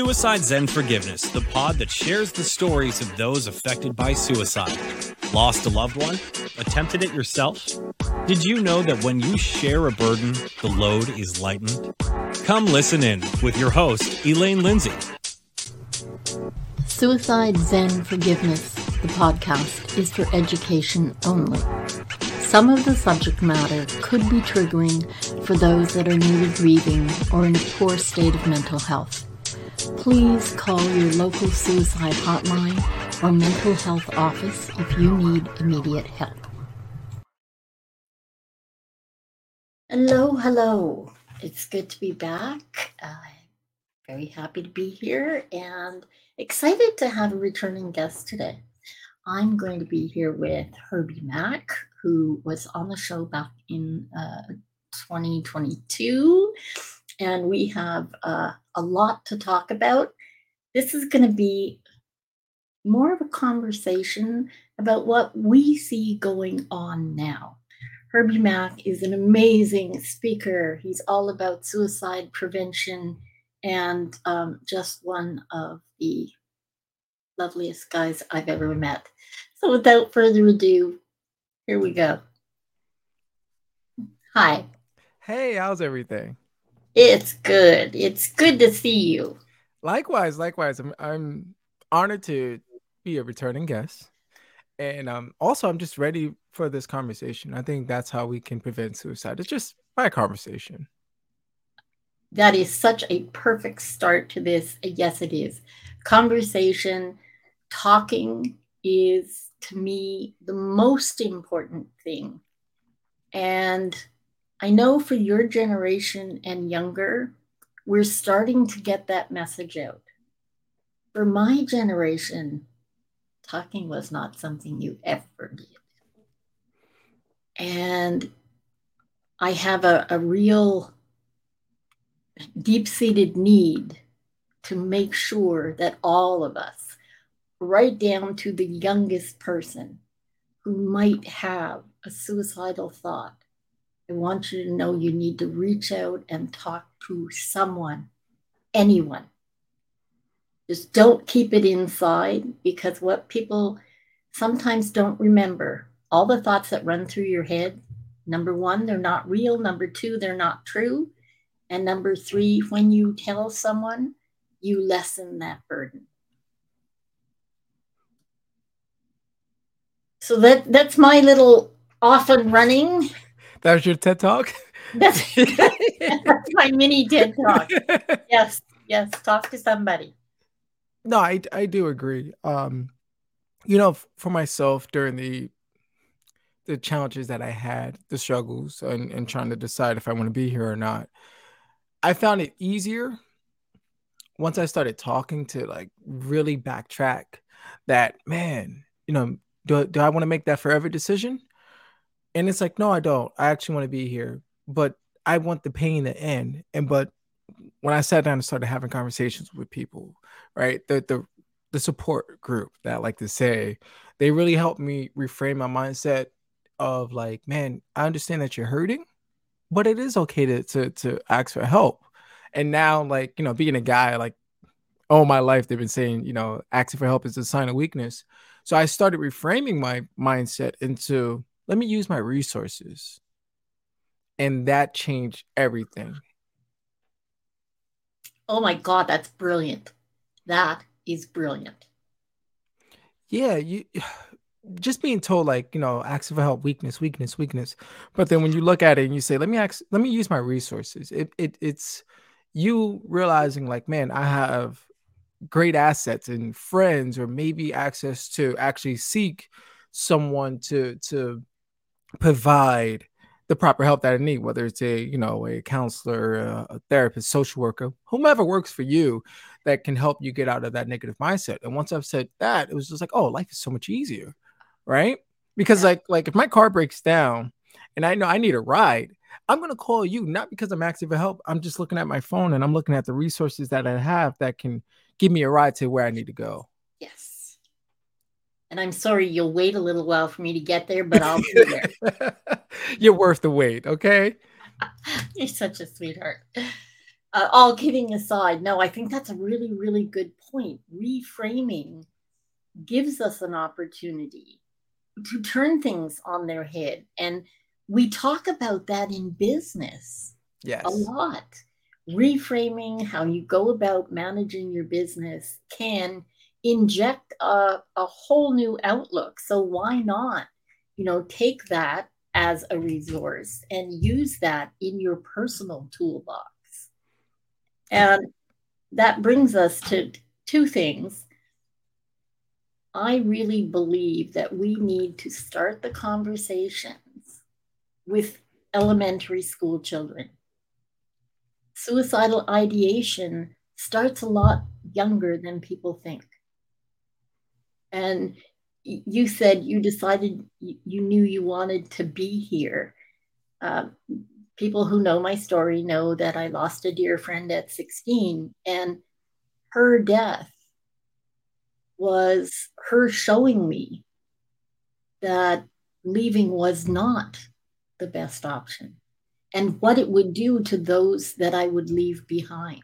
Suicide Zen Forgiveness, the pod that shares the stories of those affected by suicide. Lost a loved one? Attempted it yourself? Did you know that when you share a burden, the load is lightened? Come listen in with your host, Elaine Lindsay. Suicide Zen Forgiveness, the podcast, is for education only. Some of the subject matter could be triggering for those that are newly grieving or in a poor state of mental health. Please call your local suicide hotline or mental health office if you need immediate help. Hello, hello. It's good to be back. Very happy to be here and excited to have a returning guest today. I'm going to be here with Herbie Mack, who was on the show back in uh, 2022. And we have uh, a lot to talk about. This is going to be more of a conversation about what we see going on now. Herbie Mack is an amazing speaker. He's all about suicide prevention and um, just one of the loveliest guys I've ever met. So, without further ado, here we go. Hi. Hey, how's everything? It's good. It's good to see you. Likewise, likewise. I'm I'm honored to be a returning guest. And um also I'm just ready for this conversation. I think that's how we can prevent suicide. It's just by a conversation. That is such a perfect start to this. Yes, it is. Conversation, talking is to me the most important thing. And I know for your generation and younger, we're starting to get that message out. For my generation, talking was not something you ever did. And I have a, a real deep seated need to make sure that all of us right down to the youngest person who might have a suicidal thought. I want you to know you need to reach out and talk to someone, anyone. Just don't keep it inside because what people sometimes don't remember, all the thoughts that run through your head, number one, they're not real. Number two, they're not true. And number three, when you tell someone, you lessen that burden. So that that's my little off and running. That was your TED talk. That's, that's my mini TED talk. Yes, yes. Talk to somebody. No, I I do agree. Um, you know, for myself during the the challenges that I had, the struggles, and, and trying to decide if I want to be here or not, I found it easier once I started talking to like really backtrack that man, you know, do, do I want to make that forever decision? And it's like, no, I don't. I actually want to be here, but I want the pain to end. And but when I sat down and started having conversations with people, right, the the the support group that I like to say, they really helped me reframe my mindset of like, man, I understand that you're hurting, but it is okay to to to ask for help. And now, like, you know, being a guy, like all my life, they've been saying, you know, asking for help is a sign of weakness. So I started reframing my mindset into let me use my resources. And that changed everything. Oh my God, that's brilliant. That is brilliant. Yeah, you just being told like, you know, ask for help, weakness, weakness, weakness. But then when you look at it and you say, let me ask, let me use my resources. It it it's you realizing like, man, I have great assets and friends or maybe access to actually seek someone to to provide the proper help that I need, whether it's a you know a counselor, a therapist, social worker, whomever works for you that can help you get out of that negative mindset. And once I've said that, it was just like, oh, life is so much easier, right? Because like like if my car breaks down and I know I need a ride, I'm gonna call you not because I'm asking for help. I'm just looking at my phone and I'm looking at the resources that I have that can give me a ride to where I need to go. And I'm sorry you'll wait a little while for me to get there, but I'll be there. You're worth the wait, okay? You're such a sweetheart. uh, all kidding aside, no, I think that's a really, really good point. Reframing gives us an opportunity to turn things on their head. And we talk about that in business yes. a lot. Reframing how you go about managing your business can inject a, a whole new outlook. So why not, you know, take that as a resource and use that in your personal toolbox? And that brings us to two things. I really believe that we need to start the conversations with elementary school children. Suicidal ideation starts a lot younger than people think. And you said you decided you knew you wanted to be here. Uh, people who know my story know that I lost a dear friend at 16, and her death was her showing me that leaving was not the best option and what it would do to those that I would leave behind.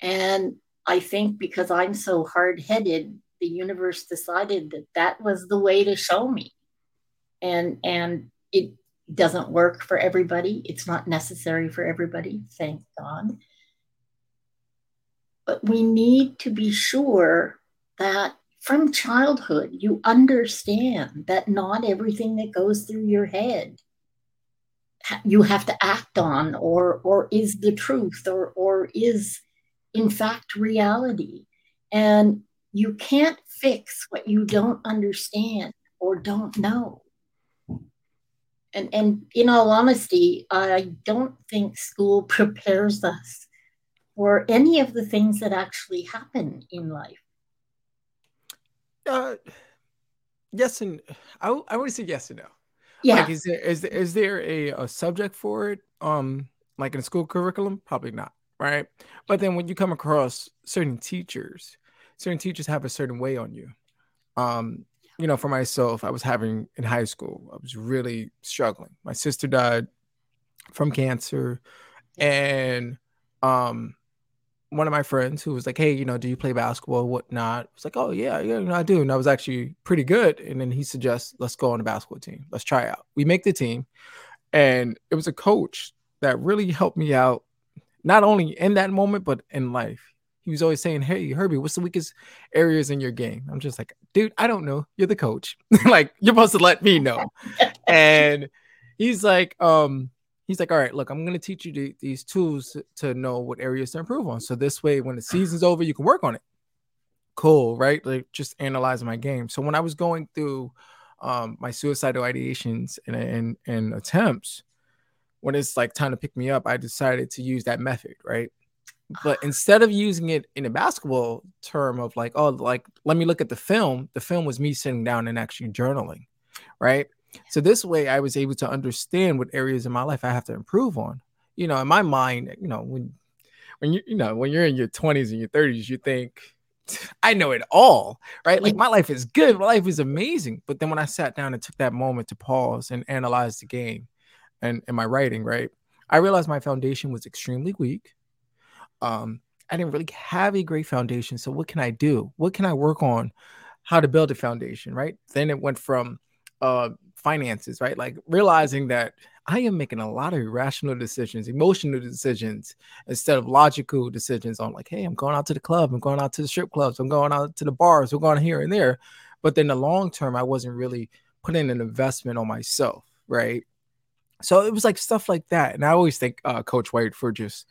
And I think because I'm so hard headed, the universe decided that that was the way to show me. And, and it doesn't work for everybody. It's not necessary for everybody, thank God. But we need to be sure that from childhood, you understand that not everything that goes through your head you have to act on or or is the truth or or is in fact reality and you can't fix what you don't understand or don't know. And and in all honesty i don't think school prepares us for any of the things that actually happen in life. Uh yes and i, I would say yes and no. Yeah. Like is there is there, is there a, a subject for it? Um like in a school curriculum? Probably not right? But then when you come across certain teachers certain teachers have a certain way on you um you know, for myself, I was having in high school, I was really struggling. My sister died from cancer. And um one of my friends who was like, Hey, you know, do you play basketball, whatnot? I was like, Oh yeah, yeah, you know, I do. And I was actually pretty good. And then he suggests, let's go on the basketball team. Let's try out. We make the team. And it was a coach that really helped me out, not only in that moment, but in life he was always saying, Hey, Herbie, what's the weakest areas in your game? I'm just like, dude, I don't know. You're the coach. like, you're supposed to let me know. and he's like, um, he's like, all right, look, I'm gonna teach you the, these tools to know what areas to improve on. So this way, when the season's over, you can work on it. Cool, right? Like just analyzing my game. So when I was going through um my suicidal ideations and, and and attempts, when it's like time to pick me up, I decided to use that method, right? But instead of using it in a basketball term of like oh like let me look at the film the film was me sitting down and actually journaling right? So this way i was able to understand what areas in my life i have to improve on. You know in my mind you know when when you you know when you're in your 20s and your 30s you think i know it all right? Like my life is good my life is amazing. But then when i sat down and took that moment to pause and analyze the game and, and my writing right i realized my foundation was extremely weak um, I didn't really have a great foundation. So what can I do? What can I work on? How to build a foundation, right? Then it went from uh, finances, right? Like realizing that I am making a lot of irrational decisions, emotional decisions, instead of logical decisions on like, hey, I'm going out to the club, I'm going out to the strip clubs, I'm going out to the bars, we're going here and there. But then the long term, I wasn't really putting an investment on myself, right? So it was like stuff like that. And I always thank uh, Coach White for just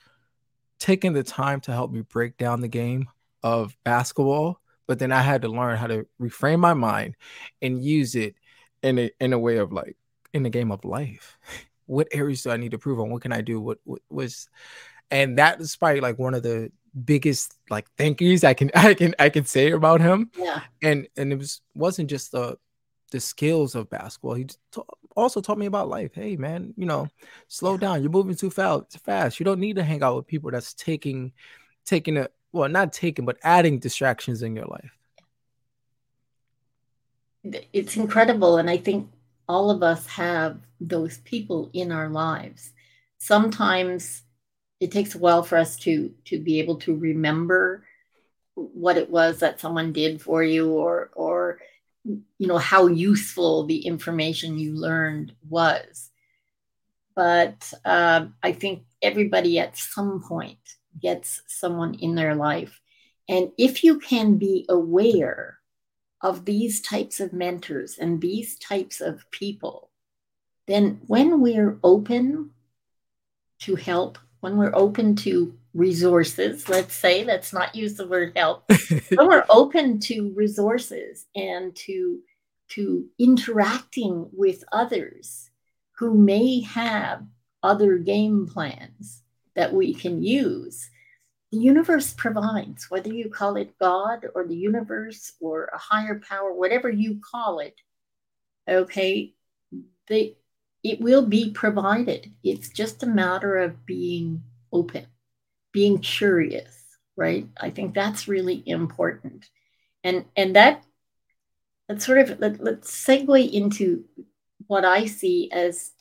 taking the time to help me break down the game of basketball, but then I had to learn how to reframe my mind and use it in a in a way of like in the game of life. What areas do I need to prove on? What can I do? What, what was and that is probably like one of the biggest like thank yous I can I can I can say about him. Yeah. And and it was wasn't just the the skills of basketball. He also taught me about life. Hey, man, you know, slow down. You're moving too fast. You don't need to hang out with people that's taking, taking a well, not taking, but adding distractions in your life. It's incredible, and I think all of us have those people in our lives. Sometimes it takes a while for us to to be able to remember what it was that someone did for you or or you know how useful the information you learned was. But uh, i think everybody at some point gets someone in their life. And if you can be aware of these types of mentors and these types of people then when we're open to help when we're open to resources, let's say, let's not use the word help, when we're open to resources and to, to interacting with others who may have other game plans that we can use, the universe provides, whether you call it God or the universe or a higher power, whatever you call it, okay, they, it will be provided. It's just a matter of being open, being curious, right? I think that's really important. And and that that sort of let, let's segue into what I see as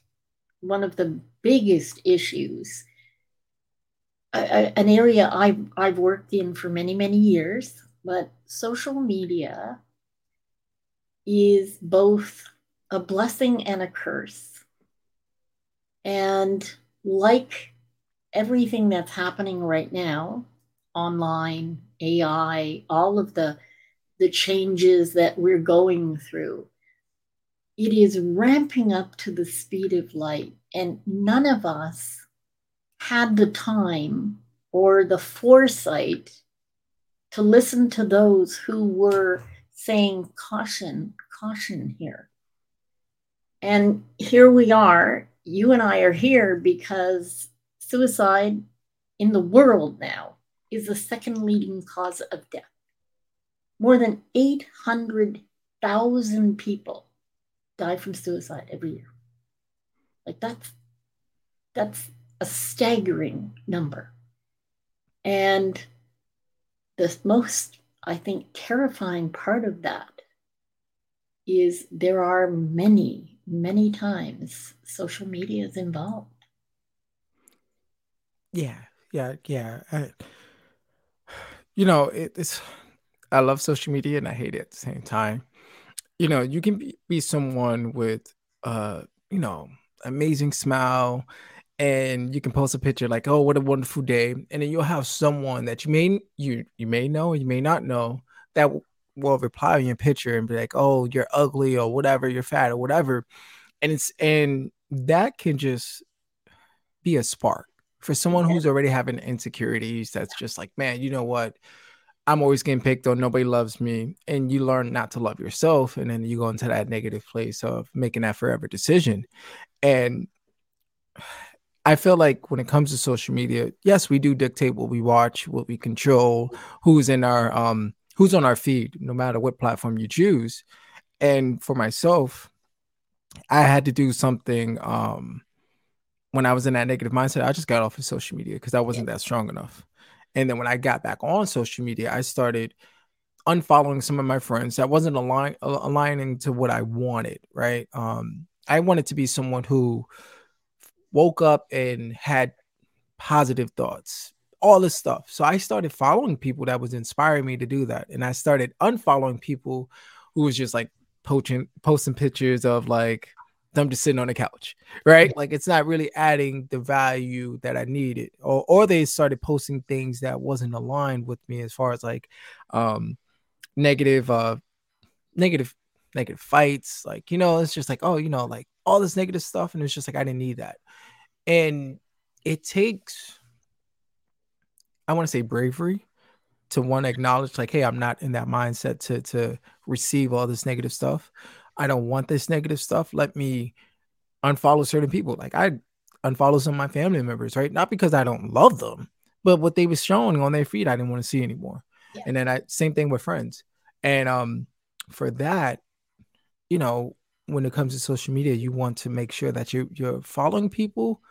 one of the biggest issues, an area I've, I've worked in for many, many years, but social media is both a blessing and a curse and like everything that's happening right now, online, AI, all of the, the changes that we're going through, it is ramping up to the speed of light. And none of us had the time or the foresight to listen to those who were saying, caution, caution here. And here we are you and I are here because suicide in the world now is the second leading cause of death. More than 800,000 people die from suicide every year. Like that's that's a staggering number. And the most I think terrifying part of that is there are many many times social media is involved. Yeah, yeah, yeah. I, you know, it, it's I love social media and I hate it at the same time. You know, you can be, be someone with uh, you know, amazing smile and you can post a picture like, "Oh, what a wonderful day." And then you'll have someone that you may you you may know, you may not know that will reply on your picture and be like, "Oh, you're ugly" or whatever, you're fat or whatever, and it's and that can just be a spark for someone who's already having insecurities. That's just like, man, you know what? I'm always getting picked on. Nobody loves me, and you learn not to love yourself, and then you go into that negative place of making that forever decision. And I feel like when it comes to social media, yes, we do dictate what we watch, what we control, who's in our um who's on our feed, no matter what platform you choose. And for myself, I had to do something um when I was in that negative mindset. I just got off of social media because I wasn't that strong enough. And then when I got back on social media, I started unfollowing some of my friends that wasn't align, aligning to what I wanted, right? Um I wanted to be someone who woke up and had positive thoughts, all this stuff. So I started following people that was inspiring me to do that. And I started unfollowing people who was just like poaching, posting pictures of like them just sitting on the couch, right? Like it's not really adding the value that I needed. Or or they started posting things that wasn't aligned with me as far as like um negative uh negative negative fights. Like, you know, it's just like, oh, you know, like all this negative stuff. And it's just like I didn't need that. And it takes I want to say bravery to one acknowledge like, hey, I'm not in that mindset to to receive all this negative stuff. I don't want this negative stuff. Let me unfollow certain people. Like I unfollow some of my family members, right? Not because I don't love them, but what they was showing on their feed, I didn't want to see anymore. Yeah. And then I same thing with friends. And um for that, you know, when it comes to social media, you want to make sure that you you're following people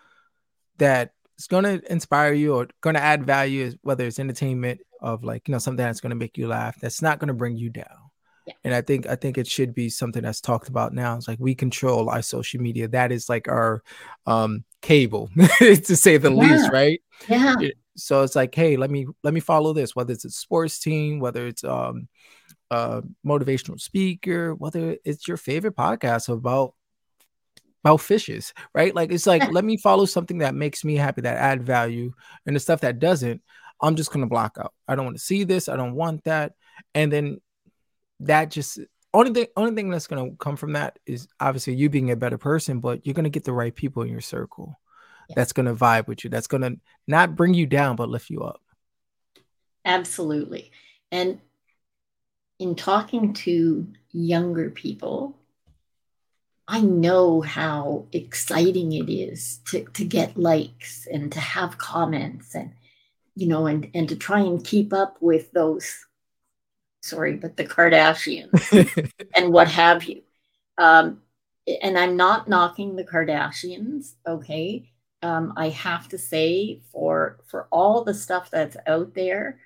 that it's going to inspire you or going to add value, whether it's entertainment of like, you know, something that's going to make you laugh, that's not going to bring you down. Yeah. And I think I think it should be something that's talked about now. It's like we control our social media. That is like our um cable, to say the yeah. least, right? Yeah. So it's like, hey, let me let me follow this, whether it's a sports team, whether it's um a motivational speaker, whether it's your favorite podcast about about fishes, right? Like it's like let me follow something that makes me happy, that add value, and the stuff that doesn't, I'm just gonna block out. I don't want to see this. I don't want that. And then that just only thing only thing that's gonna come from that is obviously you being a better person, but you're gonna get the right people in your circle. Yeah. That's gonna vibe with you. That's gonna not bring you down, but lift you up. Absolutely. And in talking to younger people, I know how exciting it is to, to get likes and to have comments and you know and and to try and keep up with those sorry but the Kardashians and what have you. Um, and I'm not knocking the Kardashians okay? Um, I have to say for for all the stuff that's out there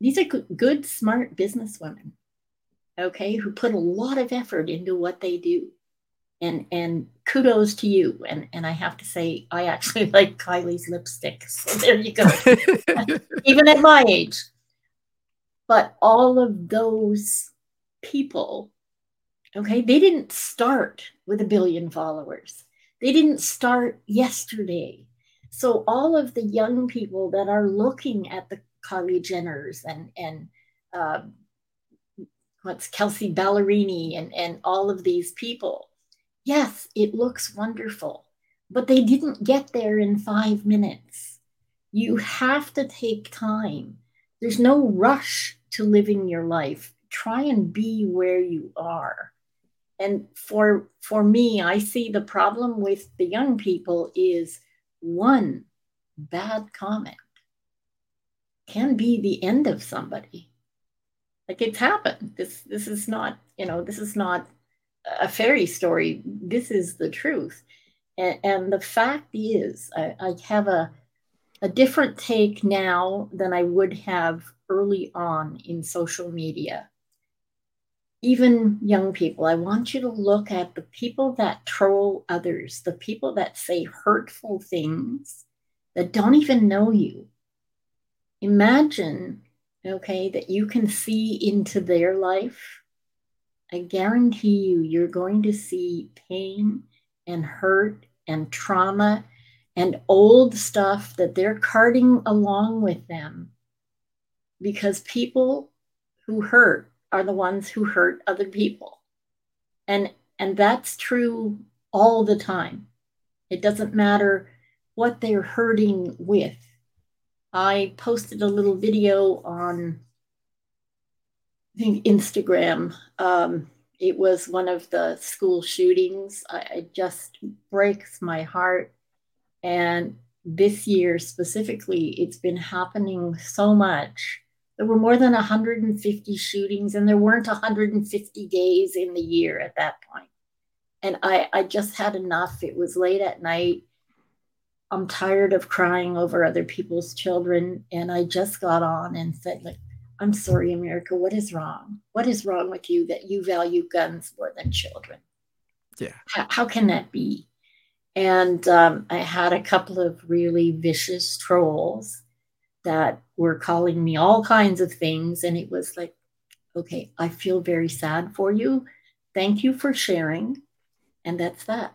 these are good, good smart businesswomen okay who put a lot of effort into what they do. And and kudos to you. And and i have to say i actually like kylie's lipstick so there you go. Even at my age but all of those people okay they didn't start with a billion followers they didn't start yesterday so all of the young people that are looking at the kylie jenners and and uh, what's Kelsea ballerini and and all of these people yes, it looks wonderful, but they didn't get there in five minutes. You have to take time. There's no rush to living your life. Try and be where you are. And for for me, I see the problem with the young people is one bad comment can be the end of somebody. Like it's happened. This this is not, you know, this is not a fairy story. This is the truth. And, and the fact is, I, I have a, a different take now than I would have early on in social media. Even young people, I want you to look at the people that troll others, the people that say hurtful things that don't even know you. Imagine, okay, that you can see into their life I guarantee you, you're going to see pain and hurt and trauma and old stuff that they're carting along with them because people who hurt are the ones who hurt other people. And and that's true all the time. It doesn't matter what they're hurting with. I posted a little video on I think Instagram. Um, it was one of the school shootings. I, it just breaks my heart. And this year specifically, it's been happening so much. There were more than 150 shootings, and there weren't 150 days in the year at that point. And I, I just had enough. It was late at night. I'm tired of crying over other people's children. And I just got on and said, like, I'm sorry, America, what is wrong? What is wrong with you that you value guns more than children? Yeah. How, how can that be? And um, I had a couple of really vicious trolls that were calling me all kinds of things. And it was like, okay, I feel very sad for you. Thank you for sharing. And that's that.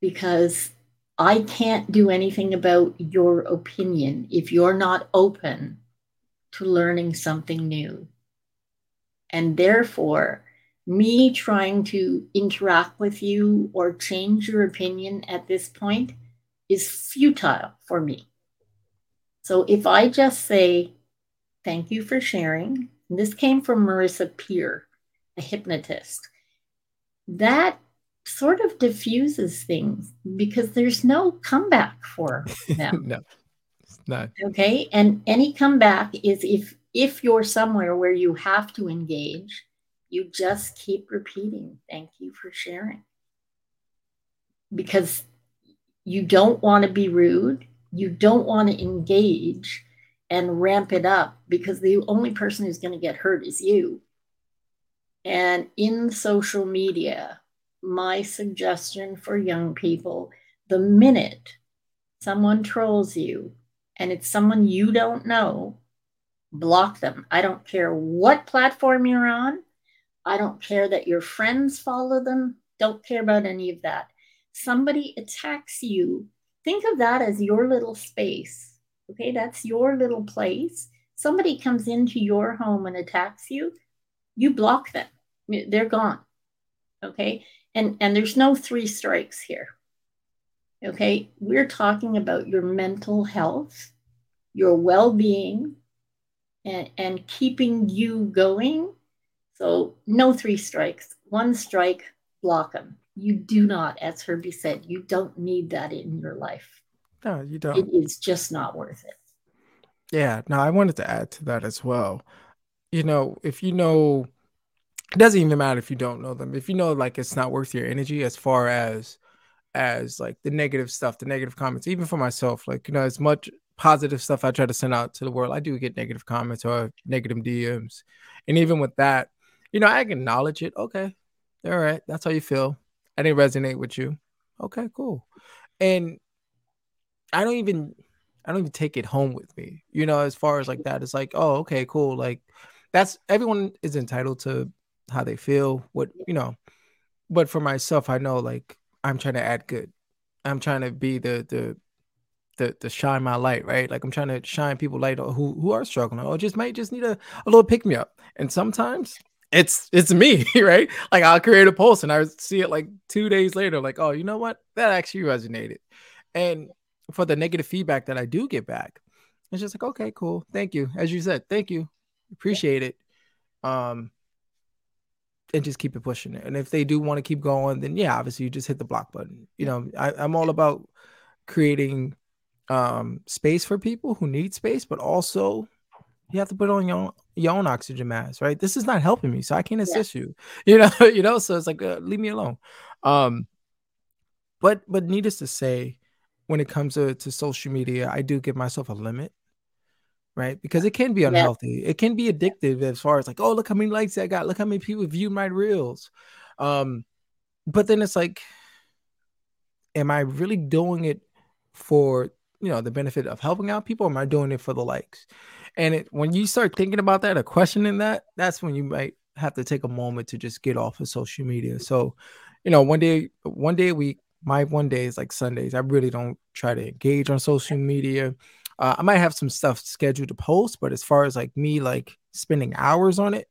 Because I can't do anything about your opinion if you're not open to learning something new. And therefore, me trying to interact with you or change your opinion at this point is futile for me. So if I just say, thank you for sharing, this came from Marissa Peer, a hypnotist, that sort of diffuses things because there's no comeback for them. no. No. Okay. And any comeback is if if you're somewhere where you have to engage, you just keep repeating, thank you for sharing. Because you don't want to be rude, you don't want to engage and ramp it up because the only person who's going to get hurt is you. And in social media, my suggestion for young people the minute someone trolls you and it's someone you don't know, block them. I don't care what platform you're on. I don't care that your friends follow them. Don't care about any of that. Somebody attacks you. Think of that as your little space. Okay, that's your little place. Somebody comes into your home and attacks you, you block them. They're gone. Okay? And and there's no three strikes here. Okay? We're talking about your mental health, your well-being, and, and keeping you going. So no three strikes. One strike, block them. You do not, as Herbie said, you don't need that in your life. No, you don't. It is just not worth it. Yeah, no, I wanted to add to that as well. You know, if you know, it doesn't even matter if you don't know them. If you know, like, it's not worth your energy as far as, as like the negative stuff, the negative comments, even for myself, like, you know, as much positive stuff I try to send out to the world, I do get negative comments or negative DMs. And even with that, you know, I acknowledge it. Okay. All right. That's how you feel. I didn't resonate with you. Okay, cool. And I don't even I don't even take it home with me. You know, as far as like that, it's like, oh, okay, cool. Like that's everyone is entitled to how they feel, what you know. But for myself, I know like I'm trying to add good. I'm trying to be the the the the shine my light, right? Like I'm trying to shine people light who who are struggling or just might just need a, a little pick me up. And sometimes it's it's me, right? Like I'll create a post and I see it like two days later, like, oh, you know what? That actually resonated. And for the negative feedback that I do get back, it's just like, okay, cool. Thank you. As you said, thank you. Appreciate it. Um and just keep it pushing it. And if they do want to keep going, then yeah, obviously you just hit the block button. You know, I, I'm all about creating um space for people who need space, but also you have to put on your own, your own oxygen mask, right? This is not helping me, so I can't assist yeah. you. You know, you know. So it's like, uh, leave me alone. Um, but but needless to say, when it comes to to social media, I do give myself a limit, right? Because it can be unhealthy. Yeah. It can be addictive as far as like, oh, look how many likes I got. Look how many people view my reels. Um, but then it's like, am I really doing it for you know the benefit of helping out people? am I doing it for the likes? And it, when you start thinking about that or questioning that, that's when you might have to take a moment to just get off of social media. So, you know, one day, one day a week, my one day is like Sundays. I really don't try to engage on social media. Uh, I might have some stuff scheduled to post, but as far as like me, like spending hours on it,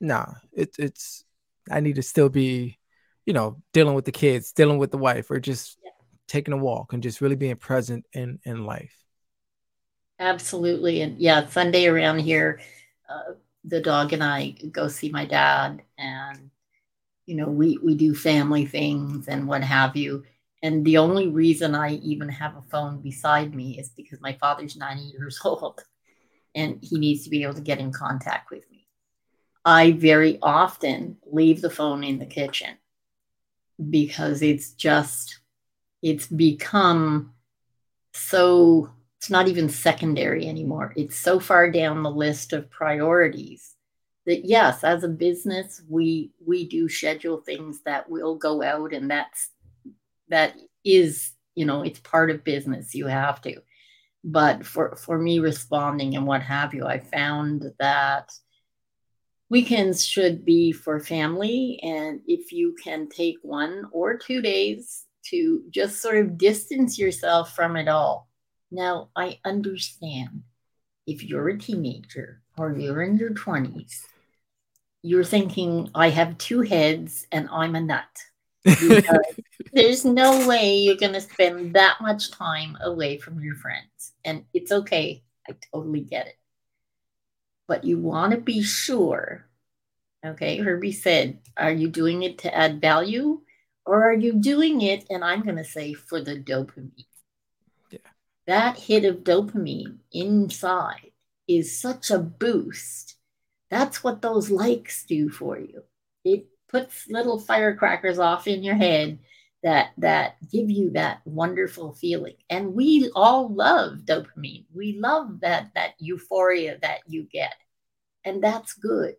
nah, it, it's, I need to still be, you know, dealing with the kids, dealing with the wife, or just yeah. taking a walk and just really being present in in life. Absolutely. And yeah, Sunday around here, uh, the dog and I go see my dad, and you know, we we do family things and what have you. And the only reason I even have a phone beside me is because my father's 90 years old and he needs to be able to get in contact with me. I very often leave the phone in the kitchen because it's just, it's become so it's not even secondary anymore. It's so far down the list of priorities that yes, as a business, we we do schedule things that will go out, and that's that is you know it's part of business. You have to. But for for me responding and what have you, I found that weekends should be for family, and if you can take one or two days to just sort of distance yourself from it all now, I understand if you're a teenager or you're in your 20s, you're thinking, I have two heads and I'm a nut. there's no way you're going to spend that much time away from your friends. And it's okay. I totally get it. But you want to be sure. Okay, Herbie said, Are you doing it to add value? Or are you doing it, and I'm going to say, for the dopamine? That hit of dopamine inside is such a boost. That's what those likes do for you. It puts little firecrackers off in your head that that give you that wonderful feeling. And we all love dopamine. We love that that euphoria that you get. And that's good.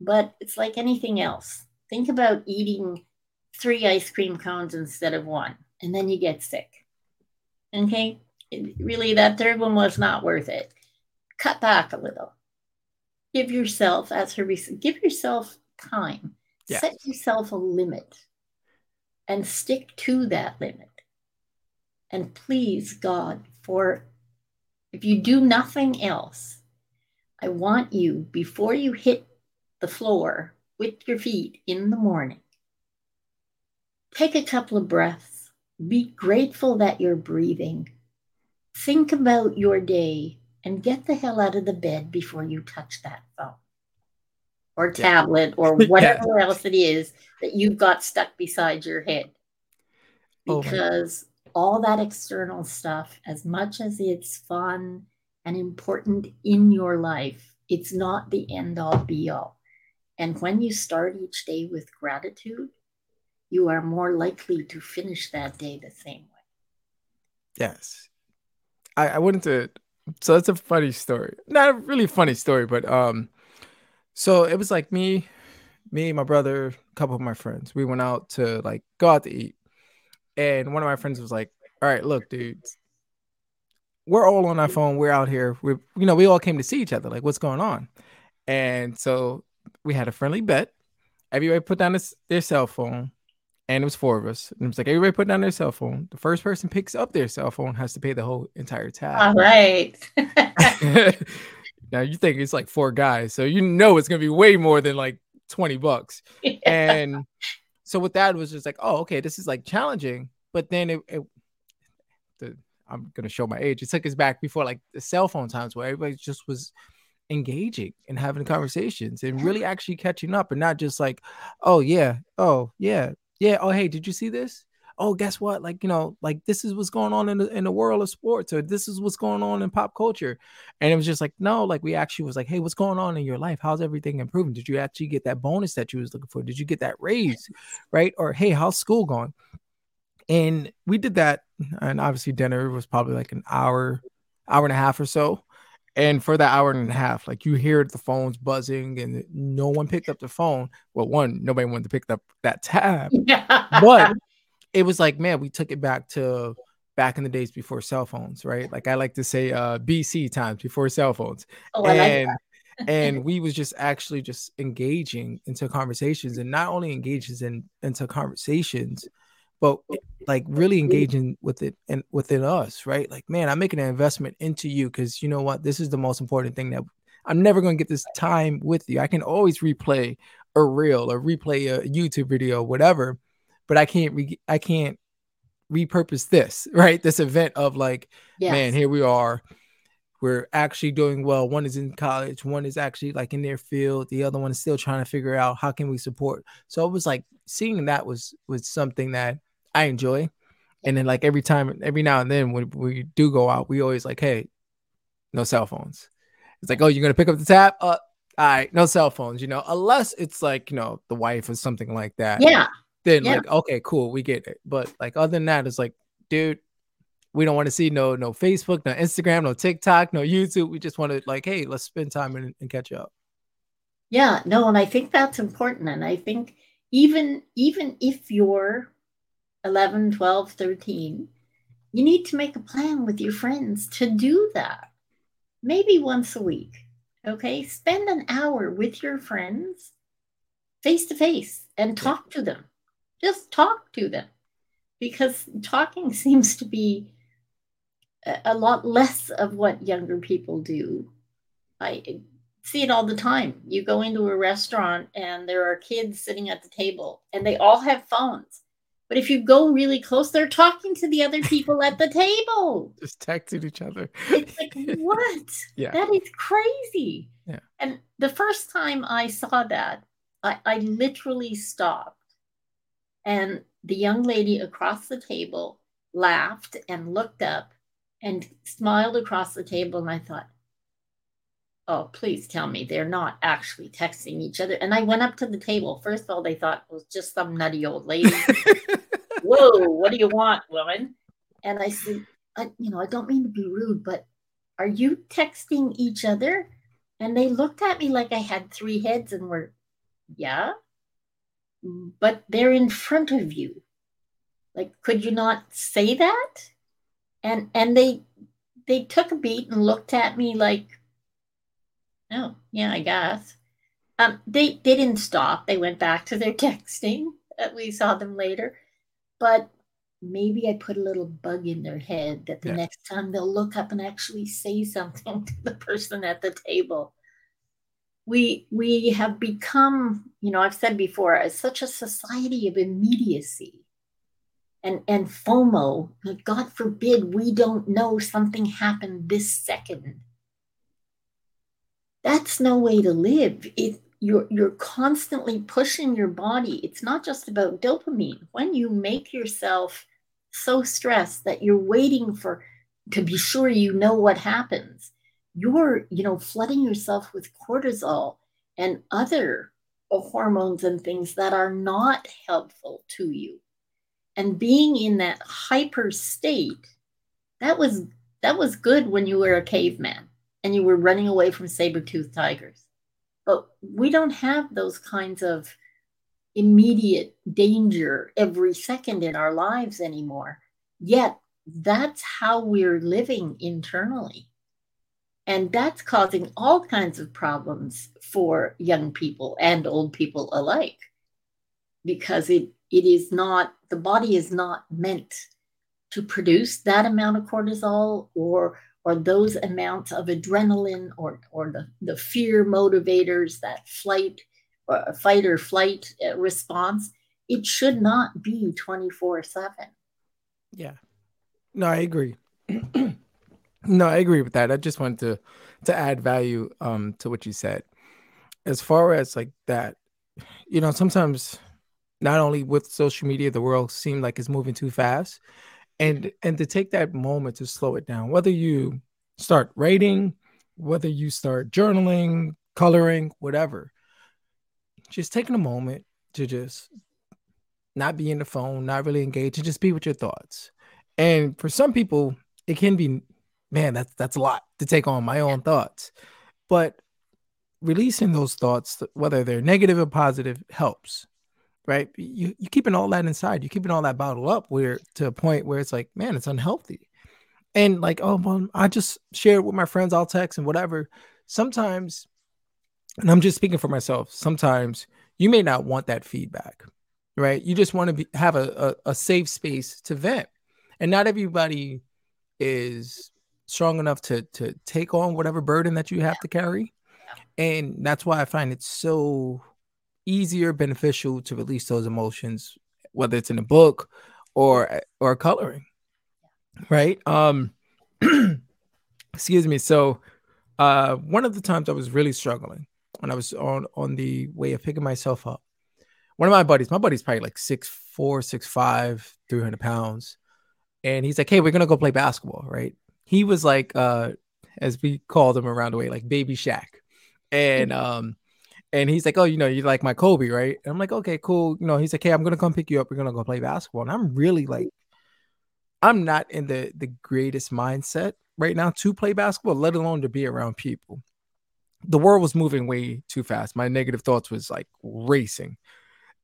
but it's like anything else. Think about eating three ice cream cones instead of one, and then you get sick. Okay, really, that third one was not worth it. Cut back a little. Give yourself, as her give yourself time. Yes. Set yourself a limit and stick to that limit. And please, God, for if you do nothing else, I want you, before you hit the floor with your feet in the morning, take a couple of breaths. Be grateful that you're breathing. Think about your day and get the hell out of the bed before you touch that phone or tablet or whatever yeah. else it is that you've got stuck beside your head. Oh because oh all that external stuff, as much as it's fun and important in your life, it's not the end all be all. And when you start each day with gratitude, you are more likely to finish that day the same way. Yes. I, I wanted to so that's a funny story. Not a really funny story, but um so it was like me, me, my brother, a couple of my friends. We went out to like go out to eat. And one of my friends was like, All right, look, dudes, we're all on our phone. We're out here. We you know, we all came to see each other. Like, what's going on? And so we had a friendly bet. Everybody put down this, their cell phone, and it was four of us. And it was like everybody put down their cell phone. The first person picks up their cell phone has to pay the whole entire tab. All right. now you think it's like four guys, so you know it's gonna be way more than like 20 bucks. Yeah. And so with that, it was just like, oh, okay, this is like challenging. But then it, it the, I'm gonna show my age. It took us back before like the cell phone times where everybody just was engaging and having conversations and really actually catching up and not just like, oh yeah, oh yeah, yeah, oh hey, did you see this? Oh, guess what? Like, you know, like this is what's going on in the in the world of sports, or this is what's going on in pop culture. And it was just like, no, like we actually was like, hey, what's going on in your life? How's everything improving? Did you actually get that bonus that you was looking for? Did you get that raise? Right? Or hey, how's school going? And we did that, and obviously dinner was probably like an hour, hour and a half or so and for that hour and a half, like you hear the phones buzzing and no one picked up the phone. Well, one, nobody wanted to pick up that tab. but it was like, man, we took it back to back in the days before cell phones, right? Like I like to say uh BC times before cell phones. Oh, and like and we was just actually just engaging into conversations and not only engages in into conversations, but like really engaging with it and within us, right? Like, man, I'm making an investment into you because you know what? This is the most important thing that I'm never going to get this time with you. I can always replay a reel or replay a YouTube video, whatever, but I can't re- I can't repurpose this, right? This event of like, yes. man, here we are. We're actually doing well. One is in college, one is actually like in their field, the other one is still trying to figure out how can we support. So it was like seeing that was was something that I enjoy. And then like every time, every now and then when we do go out, we always like, hey, no cell phones. It's like, oh, you're gonna pick up the tab? Uh, all right, no cell phones, you know, unless it's like, you know, the wife or something like that. Yeah. Then yeah. like, okay, cool, we get it. But like other than that, it's like, dude, we don't want to see no no Facebook, no Instagram, no TikTok, no YouTube. We just want to like, hey, let's spend time and, and catch up. Yeah, no, and I think that's important. And I think even even if you're 11, 12, 13, you need to make a plan with your friends to do that. Maybe once a week. Okay. Spend an hour with your friends face to face and talk to them. Just talk to them because talking seems to be a lot less of what younger people do. I see it all the time. You go into a restaurant and there are kids sitting at the table and they all have phones but if you go really close, they're talking to the other people at the table. Just texting each other. It's like, what? yeah. That is crazy. Yeah. And the first time I saw that, I, I literally stopped. And the young lady across the table laughed and looked up and smiled across the table. And I thought, oh, please tell me they're not actually texting each other. And I went up to the table. First of all, they thought it was just some nutty old lady. Whoa, what do you want, woman? And I said, I, you know, I don't mean to be rude, but are you texting each other? And they looked at me like I had three heads and were yeah, but they're in front of you. Like, could you not say that? And and they they took a beat and looked at me like, oh yeah, I guess. Um, they they didn't stop. They went back to their texting. We saw them later, but maybe I put a little bug in their head that the yeah. next time they'll look up and actually say something to the person at the table. We we have become, you know, I've said before, as such a society of immediacy and and FOMO. God forbid we don't know something happened this second. That's no way to live. It you're you're constantly pushing your body. It's not just about dopamine. When you make yourself so stressed that you're waiting for to be sure you know what happens you're you know flooding yourself with cortisol and other hormones and things that are not helpful to you and being in that hyper state that was that was good when you were a caveman and you were running away from saber-toothed tigers but we don't have those kinds of immediate danger every second in our lives anymore. Yet that's how we're living internally. And that's causing all kinds of problems for young people and old people alike because it, it is not, the body is not meant to produce that amount of cortisol or or those amounts of adrenaline or, or the, the fear motivators, that flight a fight or flight uh, response, it should not be 24 7. Yeah. No, I agree. no, I agree with that. I just wanted to to add value um to what you said. As far as like that, you know, sometimes not only with social media, the world seems like it's moving too fast. And and to take that moment to slow it down, whether you start writing, whether you start journaling, coloring, whatever, just taking a moment to just not be in the phone, not really engage, and just be with your thoughts. And for some people, it can be, man, that's that's a lot to take on my own thoughts. But releasing those thoughts, whether they're negative or positive, helps. Right? You you keeping all that inside, you keeping all that bottled up where to a point where it's like, man, it's unhealthy. And like, oh well, I just share it with my friends, I'll text and whatever. Sometimes and I'm just speaking for myself. Sometimes you may not want that feedback, right? You just want to be, have a, a, a safe space to vent. And not everybody is strong enough to to take on whatever burden that you have to carry. And that's why I find it so easier, beneficial to release those emotions, whether it's in a book or or coloring. Right. Um excuse me. So uh one of the times I was really struggling when I was on on the way of picking myself up. One of my buddies, my buddy's probably like six four, six five, 300 pounds. And he's like, Hey, we're gonna go play basketball, right? He was like, uh, as we called him around the way, like baby Shaq And mm-hmm. um, and he's like, Oh, you know, you like my Kobe, right? And I'm like, okay, cool. You know, he's like, Hey, I'm gonna come pick you up, we're gonna go play basketball. And I'm really like, I'm not in the the greatest mindset right now to play basketball, let alone to be around people the world was moving way too fast. My negative thoughts was like racing.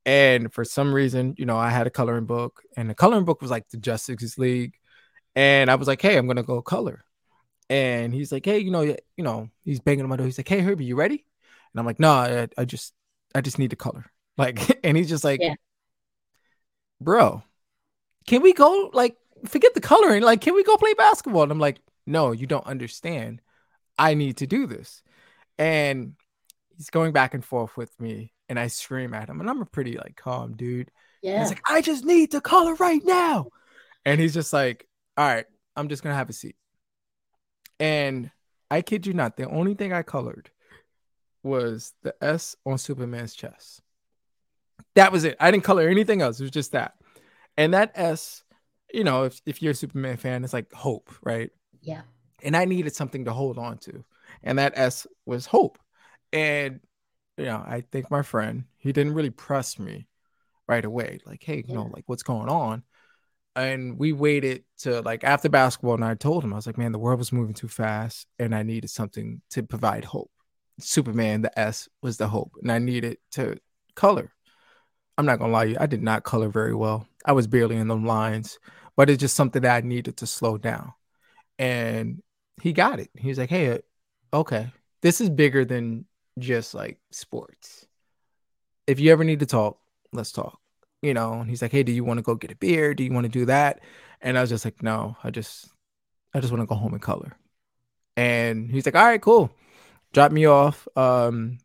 And for some reason, you know, I had a coloring book, and the coloring book was like the Justice League. And I was like, hey, I'm gonna go color. And he's like, hey, you know, you know, he's banging on my door. He's like, hey, Herbie, you ready? And I'm like, no, I, I just, I just need to color. Like, and he's just like, yeah. bro, can we go? Like, forget the coloring. Like, can we go play basketball? And I'm like, no, you don't understand. I need to do this and he's going back and forth with me and I scream at him and I'm a pretty like calm dude. Yeah. he's like, I just need to color right now. And he's just like, all right, I'm just gonna have a seat. And I kid you not, the only thing I colored was the S on Superman's chest. That was it. I didn't color anything else. It was just that. And that S, you know, if, if you're a Superman fan, it's like hope, right? Yeah. And I needed something to hold on to and that S was hope. And you know, I think my friend, he didn't really press me right away, like, hey, you know, like what's going on? And we waited to like after basketball, and I told him, I was like, man, the world was moving too fast, and I needed something to provide hope. Superman, the S was the hope, and I needed to color. I'm not gonna lie to you, I did not color very well. I was barely in the lines, but it's just something that I needed to slow down. And he got it. He was like, "Hey, uh, okay, this is bigger than just like sports. If you ever need to talk, let's talk." You know, and he's like, "Hey, do you want to go get a beer? Do you want to do that?" And I was just like, "No, I just, I just want to go home and color." And he's like, "All right, cool." Drop me off. Um,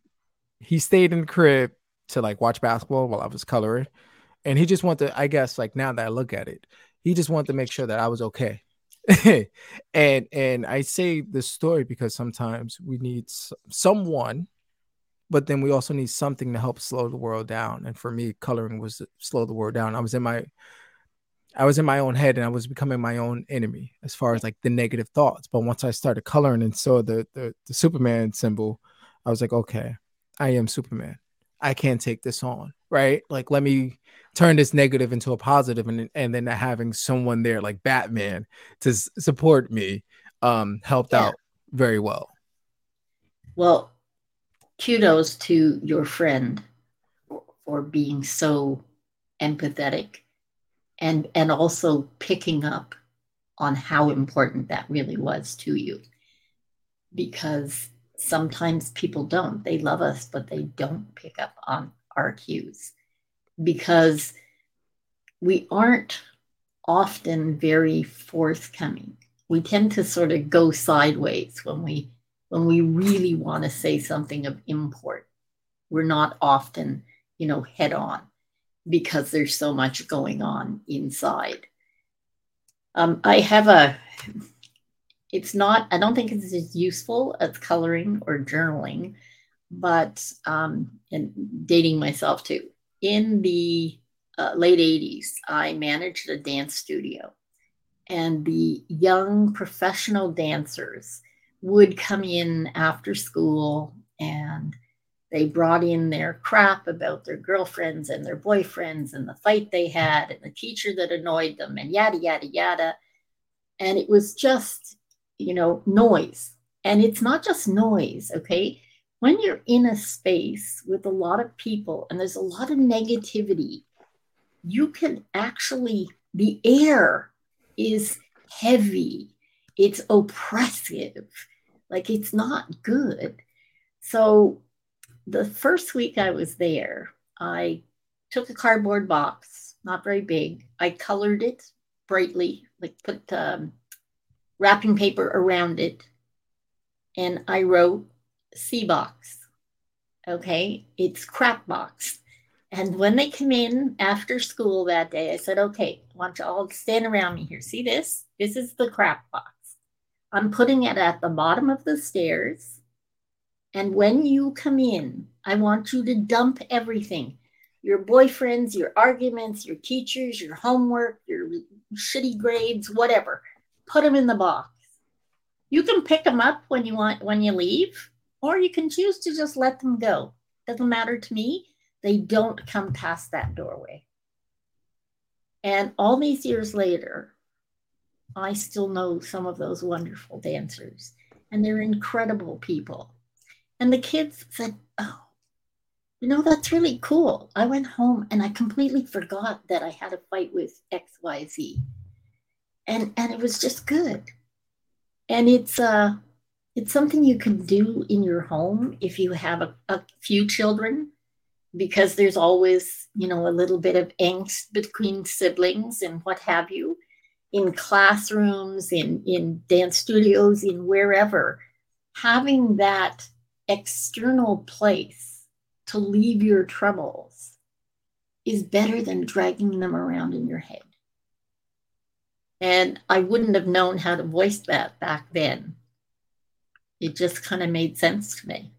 he stayed in the crib to like watch basketball while I was coloring. And he just wanted to, I guess, like now that I look at it, he just wanted to make sure that I was okay. and and I say this story because sometimes we need someone, but then we also need something to help slow the world down. And for me, coloring was slow the world down. I was in my I was in my own head and I was becoming my own enemy as far as like the negative thoughts. But once I started coloring and saw the the, the Superman symbol, I was like, okay, I am Superman. I can't take this on, right? Like, let me turn this negative into a positive, and and then having someone there like Batman to s- support me um, helped yeah. out very well. Well, kudos to your friend for being so empathetic and and also picking up on how important that really was to you because sometimes people don't. They love us, but they don't pick up on our cues because we aren't often very forthcoming. We tend to sort of go sideways when we when we really want to say something of import. We're not often, you know, head on because there's so much going on inside. Um, I have a it's not, I don't think it's as useful as coloring or journaling, but, um, and dating myself too. In the uh, late 80s, I managed a dance studio, and the young professional dancers would come in after school and they brought in their crap about their girlfriends and their boyfriends and the fight they had and the teacher that annoyed them and yada, yada, yada. And it was just you know, noise. And it's not just noise, okay? When you're in a space with a lot of people and there's a lot of negativity, you can actually, the air is heavy, it's oppressive, like it's not good. So the first week I was there, I took a cardboard box, not very big. I colored it brightly, like put um, wrapping paper around it. And I wrote C box. Okay, it's crap box. And when they come in after school that day, I said, okay, I want you all to stand around me here. See this? This is the crap box. I'm putting it at the bottom of the stairs. And when you come in, I want you to dump everything your boyfriends, your arguments, your teachers, your homework, your shitty grades, whatever put them in the box. You can pick them up when you want when you leave, or you can choose to just let them go. Doesn't matter to me. They don't come past that doorway. And all these years later, I still know some of those wonderful dancers, and they're incredible people. And the kids said, Oh, you know, that's really cool. I went home and I completely forgot that I had a fight with XYZ and and it was just good. And it's uh it's something you can do in your home if you have a, a few children because there's always you know a little bit of angst between siblings and what have you in classrooms in in dance studios in wherever. Having that external place to leave your troubles is better than dragging them around in your head and I wouldn't have known how to voice that back then. It just kind of made sense to me.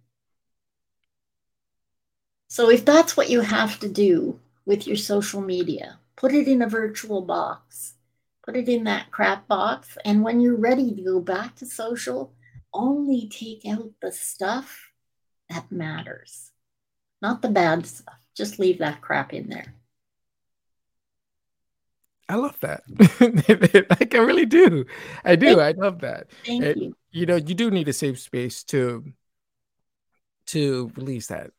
So if that's what you have to do with your social media, put it in a virtual box, put it in that crap box. And when you're ready to go back to social, only take out the stuff that matters, not the bad stuff. Just leave that crap in there. I love that. like I really do. I do. I love that. Thank you. You know, you do need a safe space to to release that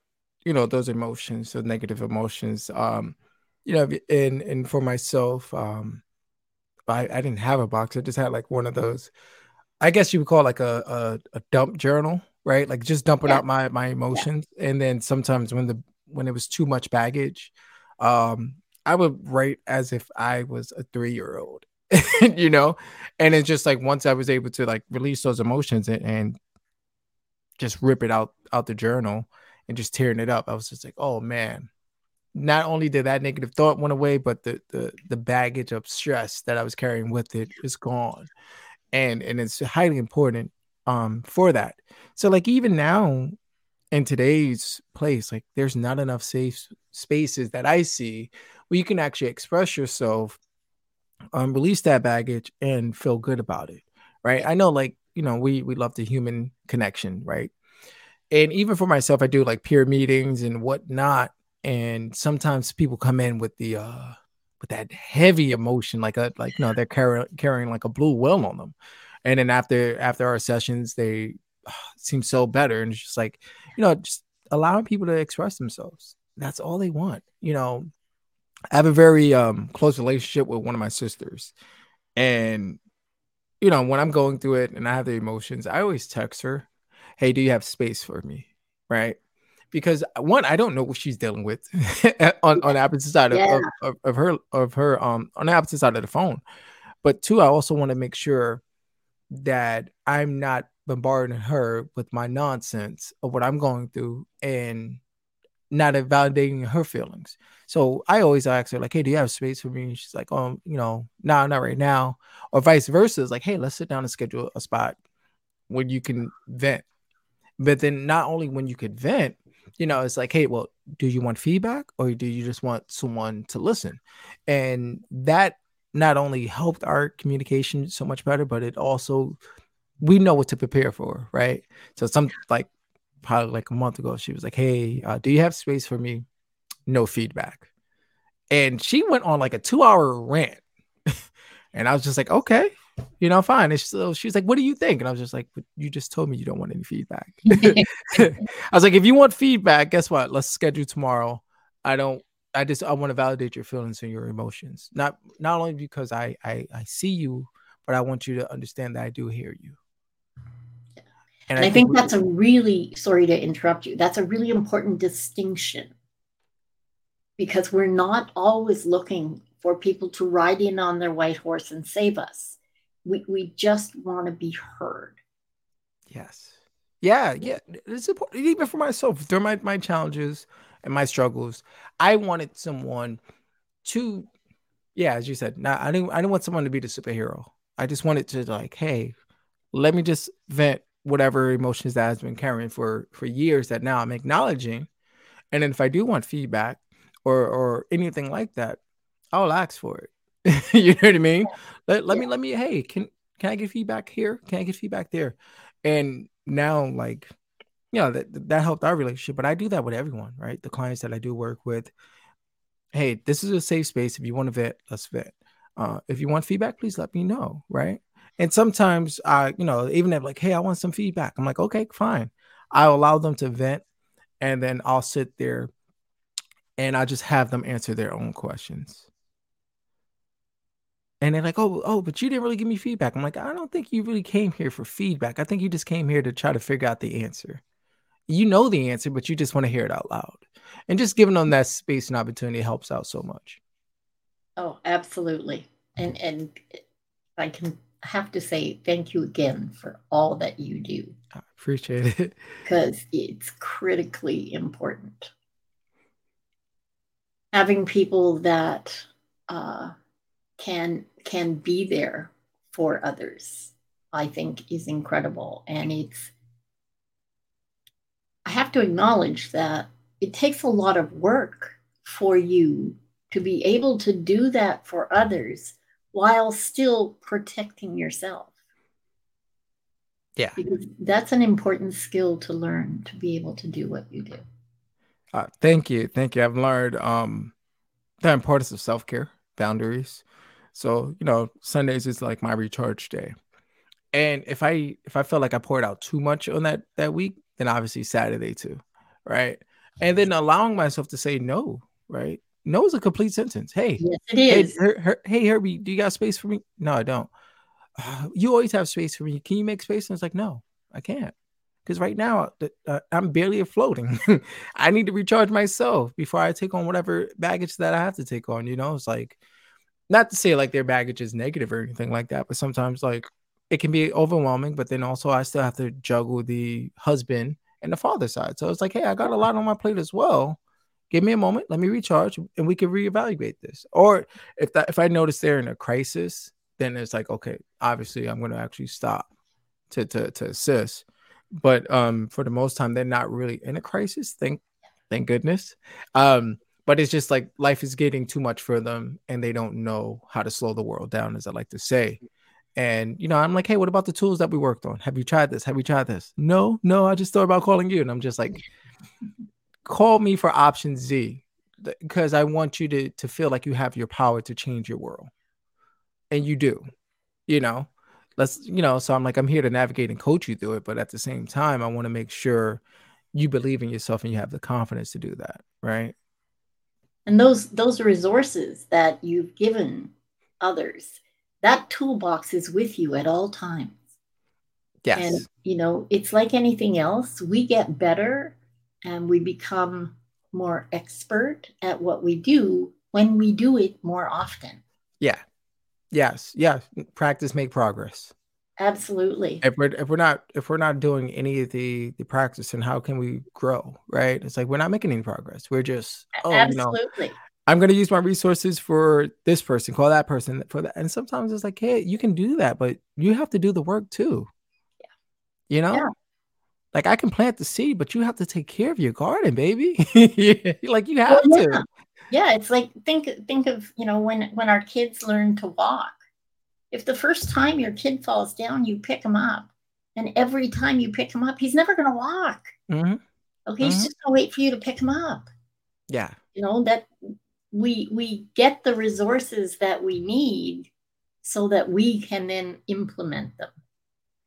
you know those emotions, the negative emotions. Um, you know, and and for myself, um, I I didn't have a box. I just had like one of those. I guess you would call it like a a, a dump journal, right? Like just dumping yeah. out my my emotions, yeah. and then sometimes when the when it was too much baggage, um, I would write as if I was a three year old, you know, and it's just like once I was able to like release those emotions and, and just rip it out out the journal and just tearing it up, I was just like, oh man. Not only did that negative thought went away, but the the the baggage of stress that I was carrying with it is gone, and and it's highly important um for that. So like even now in today's place, like there's not enough safe spaces that I see where you can actually express yourself, um, release that baggage, and feel good about it. Right. I know, like, you know, we we love the human connection, right? And even for myself, I do like peer meetings and whatnot. And sometimes people come in with the uh with that heavy emotion, like a like know, they're carrying carrying like a blue whale on them. And then after after our sessions, they uh, seem so better. And it's just like, you know, just allowing people to express themselves. That's all they want. You know, I have a very um, close relationship with one of my sisters. And, you know, when I'm going through it and I have the emotions, I always text her, Hey, do you have space for me? Right. Because one, I don't know what she's dealing with on, on the opposite side yeah. of, of, of her of her um on the opposite side of the phone. But two, I also want to make sure that I'm not bombarding her with my nonsense of what I'm going through and not validating her feelings. So I always ask her, like, hey, do you have space for me? And she's like, oh, you know, no, nah, not right now. Or vice versa. It's like, hey, let's sit down and schedule a spot where you can vent. But then not only when you could vent, you know, it's like, hey, well, do you want feedback or do you just want someone to listen? And that not only helped our communication so much better, but it also we know what to prepare for, right? So some like probably like a month ago, she was like, "Hey, uh, do you have space for me?" No feedback, and she went on like a two-hour rant, and I was just like, "Okay, you know, fine." So she's like, "What do you think?" And I was just like, "You just told me you don't want any feedback." I was like, "If you want feedback, guess what? Let's schedule tomorrow." I don't. I just I want to validate your feelings and your emotions, not not only because I I, I see you, but I want you to understand that I do hear you. And, and I, I, think, think that's a really, sorry to interrupt you, that's a really important distinction because we're not always looking for people to ride in on their white horse and save us. We, we just want to be heard. Yes. Yeah. Yeah. It's important. Even for myself, through my, my challenges and my struggles, I wanted someone to, yeah, as you said, now I didn't, I didn't want someone to be the superhero. I just wanted to like, hey, let me just vent whatever emotions that has been carrying for for years that now I'm acknowledging. And then if I do want feedback or or anything like that, I'll ask for it. you know what I mean? Let, let yeah. me let me hey, can can I get feedback here? Can I get feedback there? And now like you know that that helped our relationship, but I do that with everyone, right? The clients that I do work with. Hey, this is a safe space. If you want to vet, let's vet. Uh, if you want feedback, please let me know, right? And sometimes I, you know, even if like, hey, I want some feedback. I'm like, okay, fine. I'll allow them to vent and then I'll sit there and I just have them answer their own questions. And they're like, oh, oh, but you didn't really give me feedback. I'm like, I don't think you really came here for feedback. I think you just came here to try to figure out the answer. You know the answer, but you just want to hear it out loud. And just giving them that space and opportunity helps out so much. Oh, absolutely. And and I can have to say thank you again for all that you do. I appreciate it. Because it's critically important. Having people that uh, can can be there for others, I think, is incredible. And it's I have to acknowledge that it takes a lot of work for you to be able to do that for others while still protecting yourself. Yeah. Because that's an important skill to learn to be able to do what you do. Uh, thank you. Thank you. I've learned um, the importance of self care, boundaries. So, you know, Sundays is like my recharge day. And if I if I felt like I poured out too much on that that week, then obviously Saturday too. Right. and then allowing myself to say no, right? No is a complete sentence. Hey, yes, it is. Hey, her, her, hey, Herbie, do you got space for me? No, I don't. Uh, you always have space for me. Can you make space? And it's like, no, I can't. Because right now, uh, I'm barely floating. I need to recharge myself before I take on whatever baggage that I have to take on. You know, it's like, not to say like their baggage is negative or anything like that, but sometimes like it can be overwhelming. But then also, I still have to juggle the husband and the father side. So it's like, hey, I got a lot on my plate as well. Give me a moment, let me recharge, and we can reevaluate this. Or if that if I notice they're in a crisis, then it's like, okay, obviously I'm gonna actually stop to to to assist. But um for the most time, they're not really in a crisis. Thank thank goodness. Um, but it's just like life is getting too much for them and they don't know how to slow the world down, as I like to say. And you know, I'm like, hey, what about the tools that we worked on? Have you tried this? Have you tried this? No, no, I just thought about calling you. And I'm just like, call me for option Z because I want you to to feel like you have your power to change your world. And you do, you know. Let's, you know, so I'm like, I'm here to navigate and coach you through it, but at the same time, I want to make sure you believe in yourself and you have the confidence to do that, right? And those those resources that you've given others that toolbox is with you at all times. Yes. And, you know, it's like anything else. We get better and we become more expert at what we do when we do it more often. Yeah. Yes. yes. Practice make progress. Absolutely. If we're if we're not if we're not doing any of the the practice, and how can we grow? Right? It's like we're not making any progress. We're just oh, absolutely. You know, I'm going to use my resources for this person, call that person for that. And sometimes it's like, hey, you can do that, but you have to do the work too. Yeah. You know? Yeah. Like I can plant the seed, but you have to take care of your garden, baby. like you have well, yeah. to. Yeah, it's like think think of, you know, when when our kids learn to walk. If the first time your kid falls down, you pick him up, and every time you pick him up, he's never going to walk. Mm-hmm. Okay, mm-hmm. he's just going to wait for you to pick him up. Yeah. You know, that we we get the resources that we need so that we can then implement them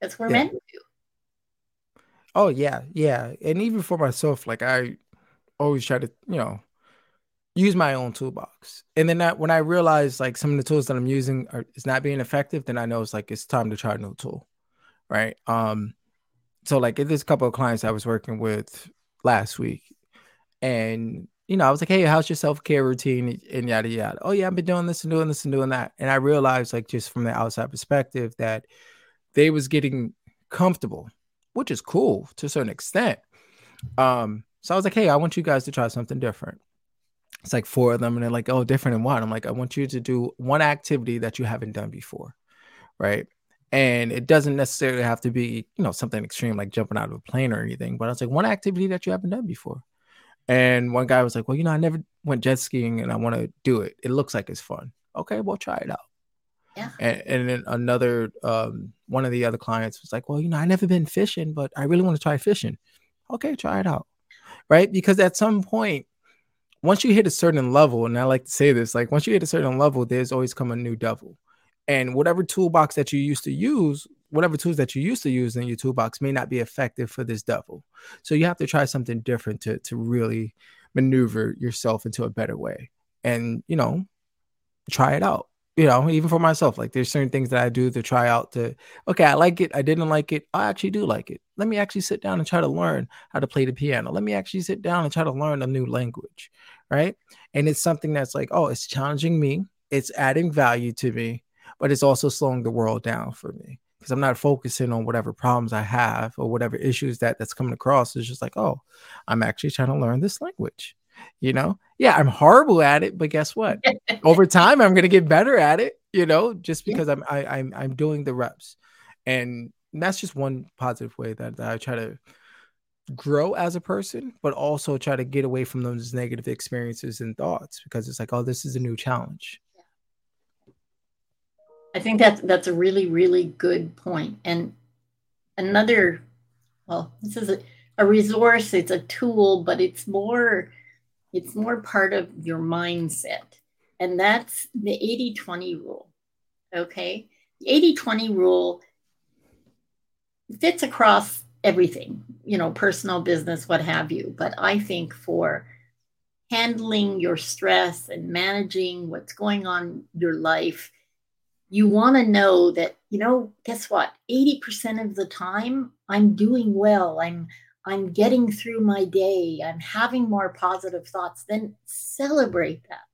that's what we're yeah. meant to do oh yeah yeah and even for myself like i always try to you know use my own toolbox and then that when i realize like some of the tools that i'm using are is not being effective then i know it's like it's time to try a new tool right um so like there's a couple of clients i was working with last week and you know, I was like, hey, how's your self care routine? And yada, yada. Oh, yeah, I've been doing this and doing this and doing that. And I realized, like, just from the outside perspective, that they was getting comfortable, which is cool to a certain extent. Um, so I was like, hey, I want you guys to try something different. It's like four of them, and they're like, oh, different in what? I'm like, I want you to do one activity that you haven't done before, right? And it doesn't necessarily have to be, you know, something extreme like jumping out of a plane or anything, but I was like, one activity that you haven't done before and one guy was like, Well, you know, I never went jet skiing and I want to do it. It looks like it's fun. Okay, well, try it out. Yeah. And, and then another, um, one of the other clients was like, Well, you know, I never been fishing, but I really want to try fishing. Okay, try it out. Right. Because at some point, once you hit a certain level, and I like to say this, like once you hit a certain level, there's always come a new devil. And whatever toolbox that you used to use whatever tools that you used to use in your toolbox may not be effective for this devil. So you have to try something different to to really maneuver yourself into a better way. And you know, try it out. You know, even for myself, like there's certain things that I do to try out to okay, I like it, I didn't like it, I actually do like it. Let me actually sit down and try to learn how to play the piano. Let me actually sit down and try to learn a new language. Right. And it's something that's like, oh, it's challenging me, it's adding value to me, but it's also slowing the world down for me because I'm not focusing on whatever problems I have or whatever issues that that's coming across. It's just like, oh, I'm actually trying to learn this language. You know, yeah, I'm horrible at it, but guess what? Over time, I'm gonna get better at it. You know, just because yeah. I'm I, am i I'm doing the reps, and that's just one positive way that, that I try to grow as a person, but also try to get away from those negative experiences and thoughts because it's like, oh, this is a new challenge. I think that's that's a really really good. And another, well, this is a, a resource. It's a tool, but it's more it's more part of your mindset, and that's the 80-20 rule. Okay, the 80-20 rule fits across everything, you know, personal business, what have you. But I think for handling your stress and managing what's going on in your life, you want to know that, you know, guess what? 80% of the time I'm doing well. I'm I'm getting through my day. I'm having more positive thoughts. Then celebrate that.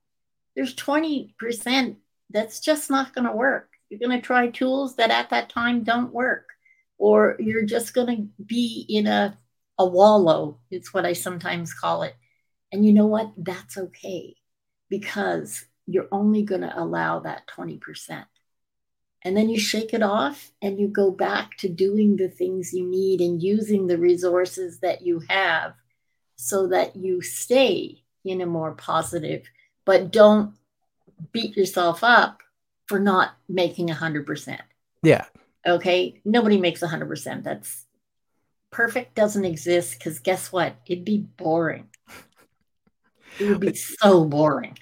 There's 20% that's just not going to work. You're going to try tools that at that time don't work, or you're just going to be in a, a wallow, it's what I sometimes call it. And you know what? That's okay because you're only going to allow that 20%. And then you shake it off and you go back to doing the things you need and using the resources that you have so that you stay in a more positive, but don't beat yourself up for not making 100%. Yeah. Okay. Nobody makes 100%. That's perfect, doesn't exist because guess what? It'd be boring. It would be so boring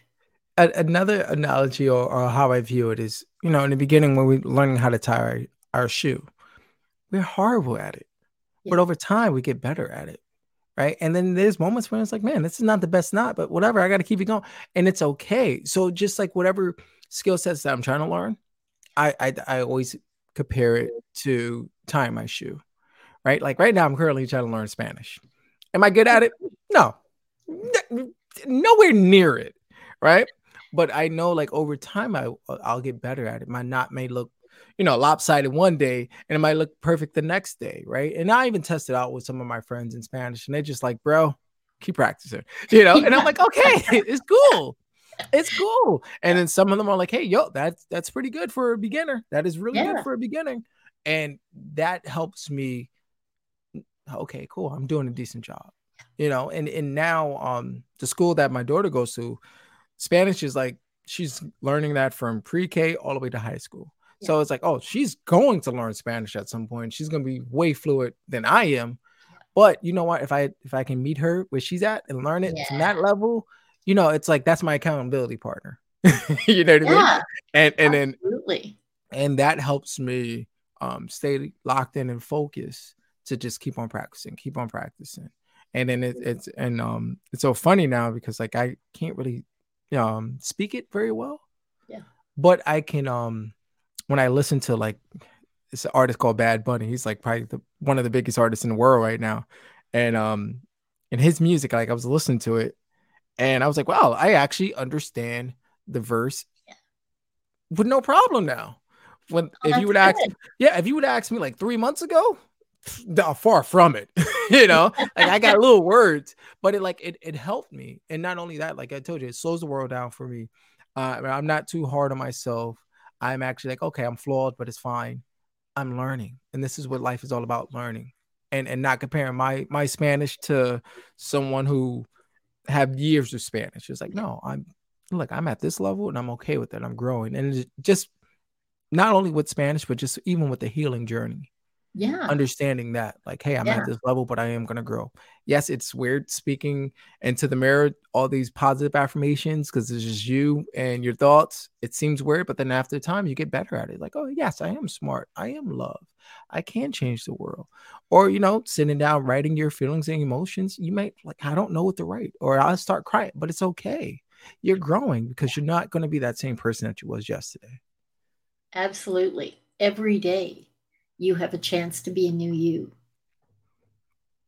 another analogy or, or, how I view it is, you know, in the beginning when we're learning how to tie our, our shoe, we're horrible at it. Yeah. But over time, we get better at it. Right. And then there's moments when it's like, man, this is not the best knot, but whatever, I got to keep it going. And it's okay. So just like whatever skill sets that I'm trying to learn, I, I, I always compare it to tying my shoe. Right. Like right now, I'm currently trying to learn Spanish. Am I good at it? No, nowhere near it. Right but I know like over time I uh, I'll get better at it. My knot may look, you know, lopsided one day and it might look perfect the next day, right? And I even tested out with some of my friends in Spanish and they're just like, bro, keep practicing, you know. And I'm like, okay, it's cool. It's cool. And then some of them are like, hey, yo, that's that's pretty good for a beginner. That is really yeah. good for a beginning. And that helps me. Okay, cool. I'm doing a decent job. You know, and and now um the school that my daughter goes to, Spanish is like she's learning that from pre-K all the way to high school. Yeah. So it's like, oh, she's going to learn Spanish at some point. She's going to be way fluent than I am. But you know what? If I if I can meet her where she's at and learn it yeah. from that level, you know, it's like that's my accountability partner. you know what yeah. I mean? And and Absolutely. then and that helps me um stay locked in and focused to just keep on practicing, keep on practicing. And then it, it's and um it's so funny now because like I can't really um speak it very well. Yeah. But I can um when I listen to like this artist called Bad Bunny, he's like probably the, one of the biggest artists in the world right now. And um and his music, like I was listening to it and I was like, wow, I actually understand the verse yeah. with no problem now. When oh, if you would ask, yeah, if you would ask me like three months ago, far from it you know? Like i got little words but it like it, it helped me. And not only that like i told you it slows the world down for me. Uh, i'm not too hard on myself. I'm actually like okay i'm flawed but it's fine. I'm learning. And this is what life is all about learning. And and not comparing my my spanish to someone who have years of spanish. It's like no i'm look i'm at this level and i'm okay with it. I'm growing. And just not only with spanish but just even with the healing journey yeah. understanding that like hey i'm yeah. at this level but i am going to grow. Yes it's weird speaking into the mirror all these positive affirmations because it's just you and your thoughts it seems weird but then after time you get better at it like oh yes i am smart i am love i can change the world. Or you know sitting down writing your feelings and emotions you might like i don't know what to write or i'll start crying but it's okay you're growing because you're not going to be that same person that you was yesterday. Absolutely every day you have a chance to be a new you,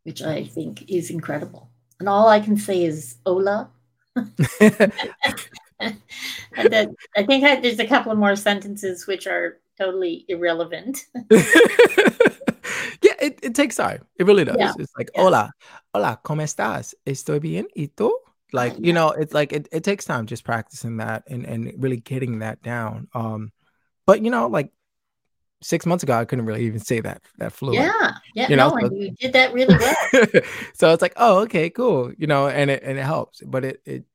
which I think is incredible. And all I can say is hola. and then I think I, there's a couple of more sentences which are totally irrelevant. yeah, it, it takes time. It really does. Yeah. It's like, yeah. hola, hola, ¿cómo estás? Estoy bien. ¿Y tú? Like, you know, it's like it, it takes time just practicing that and, and really getting that down. Um, but you know, like six months ago, I couldn't really even say that that fluent. Yeah, yeah, you know, no, so, you did that really well. so it's like, oh, okay, cool, you know, and it and it helps, but it it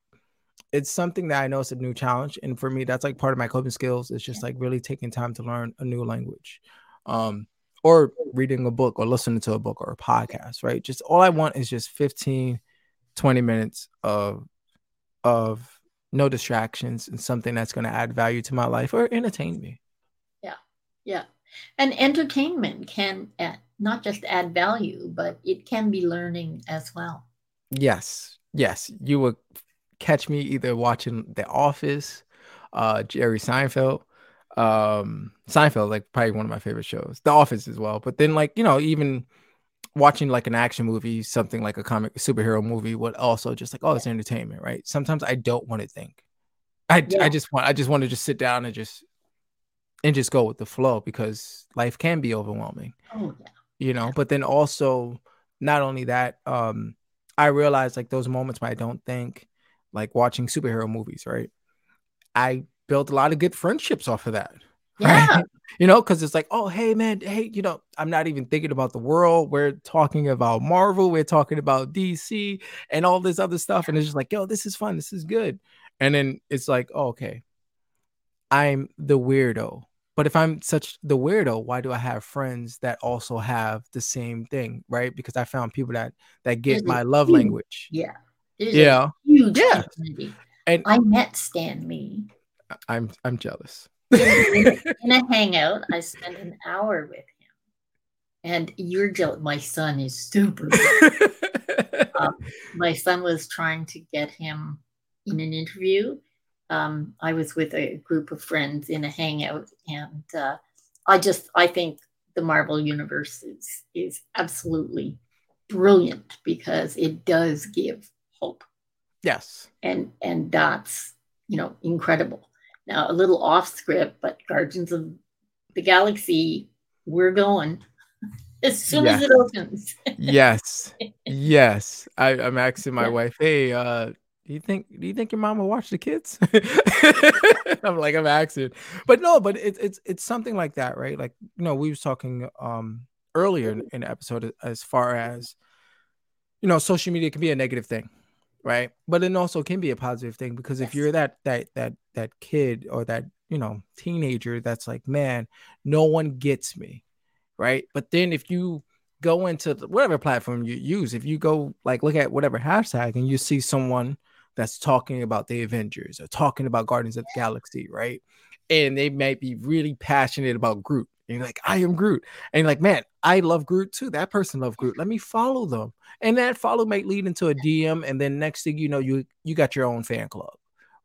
it's something that I know is a new challenge, and for me, that's like part of my coping skills. It's just like really taking time to learn a new language, um, or reading a book, or listening to a book, or a podcast. Right? Just all I want is just 15, 20 minutes of of no distractions and something that's going to add value to my life or entertain me. Yeah, yeah and entertainment can add, not just add value, but it can be learning as well. Yes, yes, you would catch me either watching The Office, uh, Jerry Seinfeld, um, Seinfeld, like probably one of my favorite shows. The Office as well, but then like you know even watching like an action movie, something like a comic superhero movie, would also just like oh it's entertainment, right? Sometimes I don't want to think. I yeah. I just want I just want to just sit down and just and just go with the flow because life can be overwhelming. Oh yeah. You know, but then also not only that, um, I realize like those moments where I don't think, like watching superhero movies, right? I built a lot of good friendships off of that. Yeah. Right? You know, because it's like, oh, hey, man, hey, you know, I'm not even thinking about the world. We're talking about Marvel, we're talking about DC and all this other stuff. And it's just like, yo, this is fun. This is good. And then it's like, oh, okay, I'm the weirdo. But if I'm such the weirdo, why do I have friends that also have the same thing, right? Because I found people that that get my love huge, language. Yeah. yeah. huge yeah. Community. And I met Stan Lee. I'm I'm jealous. in, in a hangout, I spent an hour with him, and you're jealous. My son is super. um, my son was trying to get him in an interview. Um, I was with a group of friends in a hangout, and uh, I just I think the Marvel universe is is absolutely brilliant because it does give hope. Yes, and and that's you know incredible. Now a little off script, but Guardians of the Galaxy, we're going as soon yes. as it opens. yes, yes. I, am asking my yeah. wife, hey, uh, do you think do you think your mom will watch the kids? I'm like, I'm asking. But no, but it's it's it's something like that, right? Like, you know, we was talking um earlier in, in the episode as far as you know, social media can be a negative thing, right? But it also can be a positive thing because yes. if you're that that that that kid or that you know teenager that's like, man, no one gets me, right? But then if you go into the, whatever platform you use, if you go like look at whatever hashtag and you see someone that's talking about the Avengers or talking about Guardians of the Galaxy, right? And they might be really passionate about Groot. And you're like, I am Groot. And like, man, I love Groot too. That person loves Groot. Let me follow them. And that follow might lead into a DM. And then next thing you know, you you got your own fan club,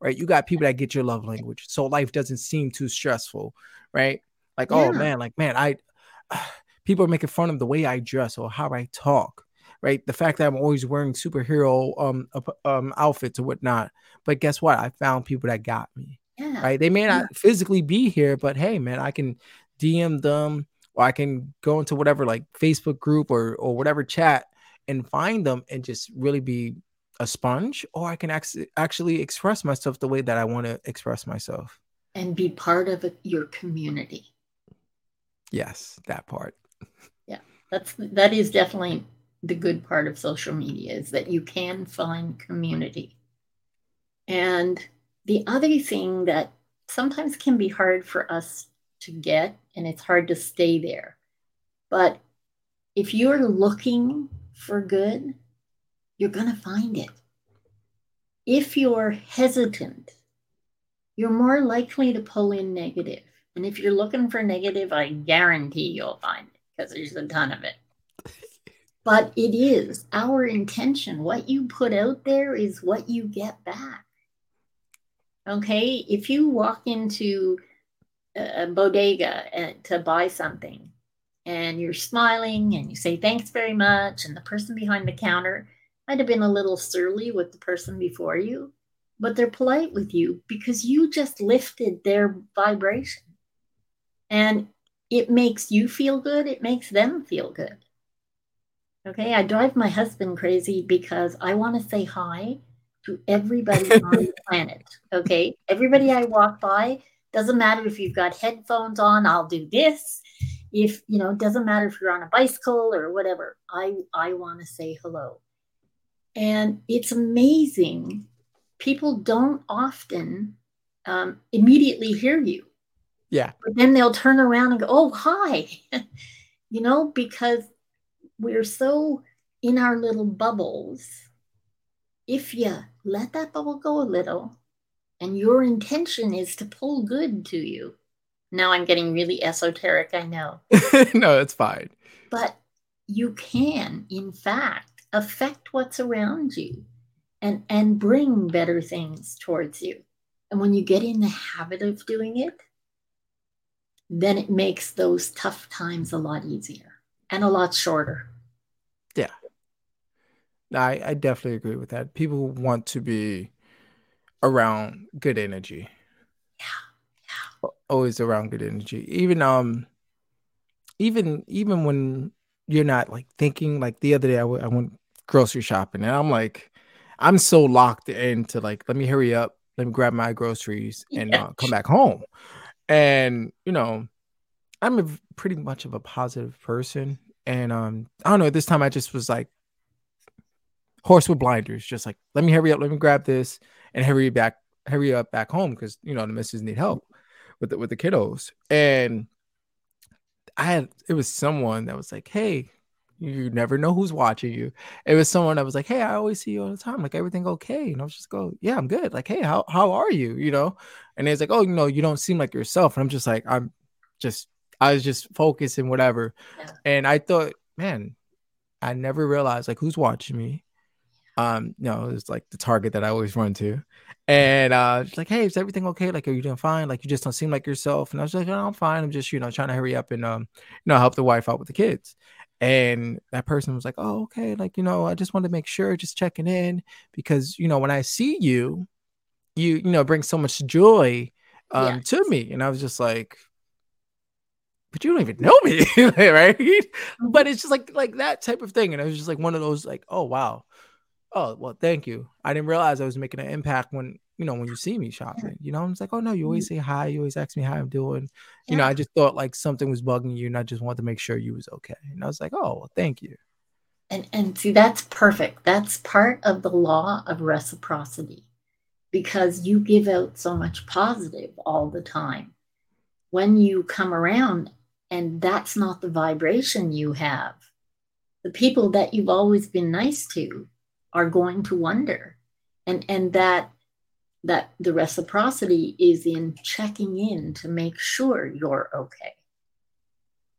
right? You got people that get your love language. So life doesn't seem too stressful, right? Like, oh, yeah. oh man, like man, I people are making fun of the way I dress or how I talk right? The fact that I'm always wearing superhero um um outfits or whatnot. But guess what? I found people that got me. Yeah. Right? They may not yeah. physically be here, but hey, man, I can DM them or I can go into whatever like Facebook group or or whatever chat and find them and just really be a sponge or I can actually actually express myself the way that I want to express myself and be part of a, your community. Yes, that part. Yeah. That's that is definitely the good part of social media is that you can find community. And the other thing that sometimes can be hard for us to get, and it's hard to stay there. But if you're looking for good, you're going to find it. If you're hesitant, you're more likely to pull in negative. And if you're looking for negative, I guarantee you'll find it because there's a ton of it but it is our intention. What you put out there is what you get back. Okay, if you walk into a bodega uh, to buy something and you're smiling and you say thanks very much, and the person behind the counter might have been a little surly with the person before you, but they're polite with you because you just lifted their vibration. And it makes you feel good, it makes them feel good. Okay, I drive my husband crazy because I want to say hi to everybody on the planet. Okay, everybody I walk by doesn't matter if you've got headphones on, I'll do this. If you know, doesn't matter if you're on a bicycle or whatever. I I want to say hello, and it's amazing. People don't often um, immediately hear you. Yeah, but then they'll turn around and go, "Oh, hi," you know, because we're so in our little bubbles. If you let that bubble go a little and your intention is to pull good to you. Now I'm getting really esoteric, I know. no, it's fine. But you can, in fact, affect what's around you and, and bring better things towards you. And when you get in the habit of doing it, then it makes those tough times a lot easier and a lot shorter. Yeah. I, I definitely agree with that. People want to be around good energy. Yeah. Yeah. Always around good energy. Even um even even when you're not like thinking like the other day I, w- I went grocery shopping and I'm like I'm so locked into like let me hurry up, let me grab my groceries and yeah. uh, come back home. And you know, I'm a pretty much of a positive person and um I don't know, this time I just was like horse with blinders, just like let me hurry up, let me grab this and hurry back, hurry up back home because you know the missus need help with the with the kiddos. And I had it was someone that was like, Hey, you never know who's watching you. It was someone that was like, Hey, I always see you all the time. Like everything okay? And I was just go, Yeah, I'm good. Like, hey, how how are you? You know? And it's like, Oh, you know, you don't seem like yourself. And I'm just like, I'm just I was just focused and whatever. Yeah. And I thought, man, I never realized like who's watching me. Um, no, it's like the target that I always run to. And uh she's like, Hey, is everything okay? Like, are you doing fine? Like you just don't seem like yourself. And I was like, oh, I'm fine. I'm just, you know, trying to hurry up and um, you know, help the wife out with the kids. And that person was like, Oh, okay, like, you know, I just wanted to make sure, just checking in because you know, when I see you, you, you know, bring so much joy um yes. to me. And I was just like, but you don't even know me, right? Mm-hmm. But it's just like like that type of thing. And it was just like one of those like, oh wow, oh well thank you i didn't realize i was making an impact when you know when you see me shopping you know i'm just like oh no you always mm-hmm. say hi you always ask me how i'm doing you yeah. know i just thought like something was bugging you and i just wanted to make sure you was okay and i was like oh well, thank you and and see that's perfect that's part of the law of reciprocity because you give out so much positive all the time when you come around and that's not the vibration you have. The people that you've always been nice to are going to wonder. And and that that the reciprocity is in checking in to make sure you're okay.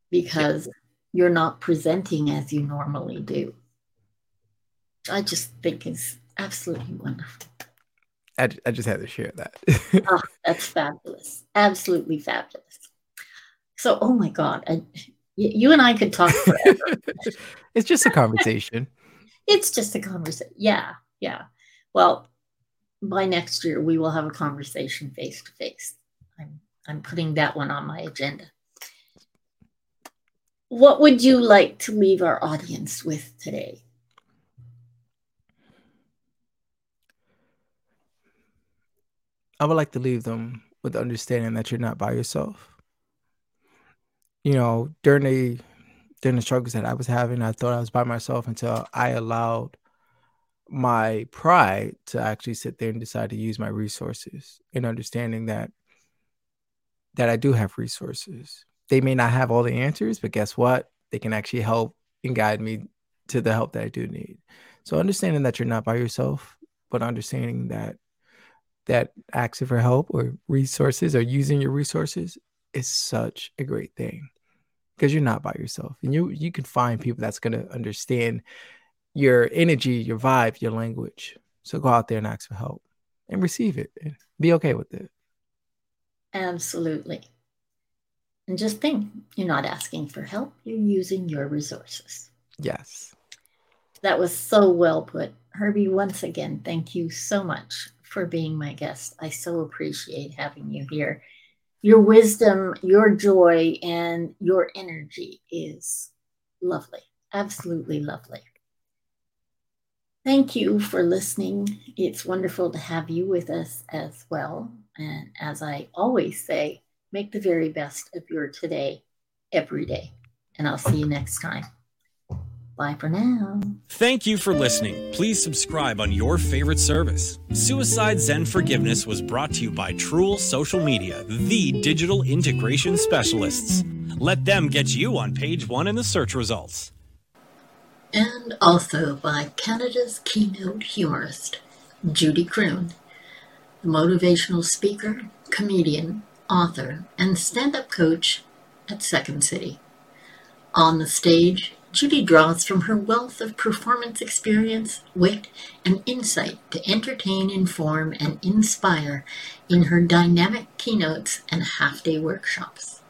Because you're not presenting as you normally do. I just think is absolutely wonderful. I, I just had to share that. Oh, that's fabulous. Absolutely fabulous so oh my god I, you and i could talk forever it's just a conversation it's just a conversation. Yeah, yeah. Well, by next year we will have a conversation face to face. I'm I'm putting that one on my agenda. What would you like to leave our audience with today? I would like to leave them with the understanding that you're not by yourself. You know, during the during the struggles that I was having, I thought I was by myself until I allowed my pride to actually sit there and decide to use my resources and understanding that that I do have resources. They may not have all the answers, but guess what? They can actually help and guide me to the help that I do need. So understanding that you're not by yourself, but understanding that that asking for help or resources or using your resources is such a great thing because you're not by yourself and you you can find people that's going to understand your energy your vibe your language. So go out there and ask for help and receive it and be okay with it. Absolutely. And just think you're not asking for help you're using your resources. Yes. That was so well put. Herbie once again thank you so much for being my guest. I so appreciate having you here your wisdom, your joy, and your energy is lovely. Absolutely lovely. Thank you for listening. It's wonderful to have you with us as well. And as I always say, make the very best of your today every day. And I'll see you next time. Bye for now. Thank you for listening. Please subscribe on your favorite service. Suicide Zen Forgiveness was brought to you by Truel Social Media, the digital integration specialists. Let them get you on page one in the search results. And also by Canada's keynote humorist, Judy Croon, the motivational speaker, comedian, author, and stand up coach at Second City. On the stage, Judy draws from her wealth of performance experience, wit, and insight to entertain, inform, and inspire in her dynamic keynotes and half day workshops.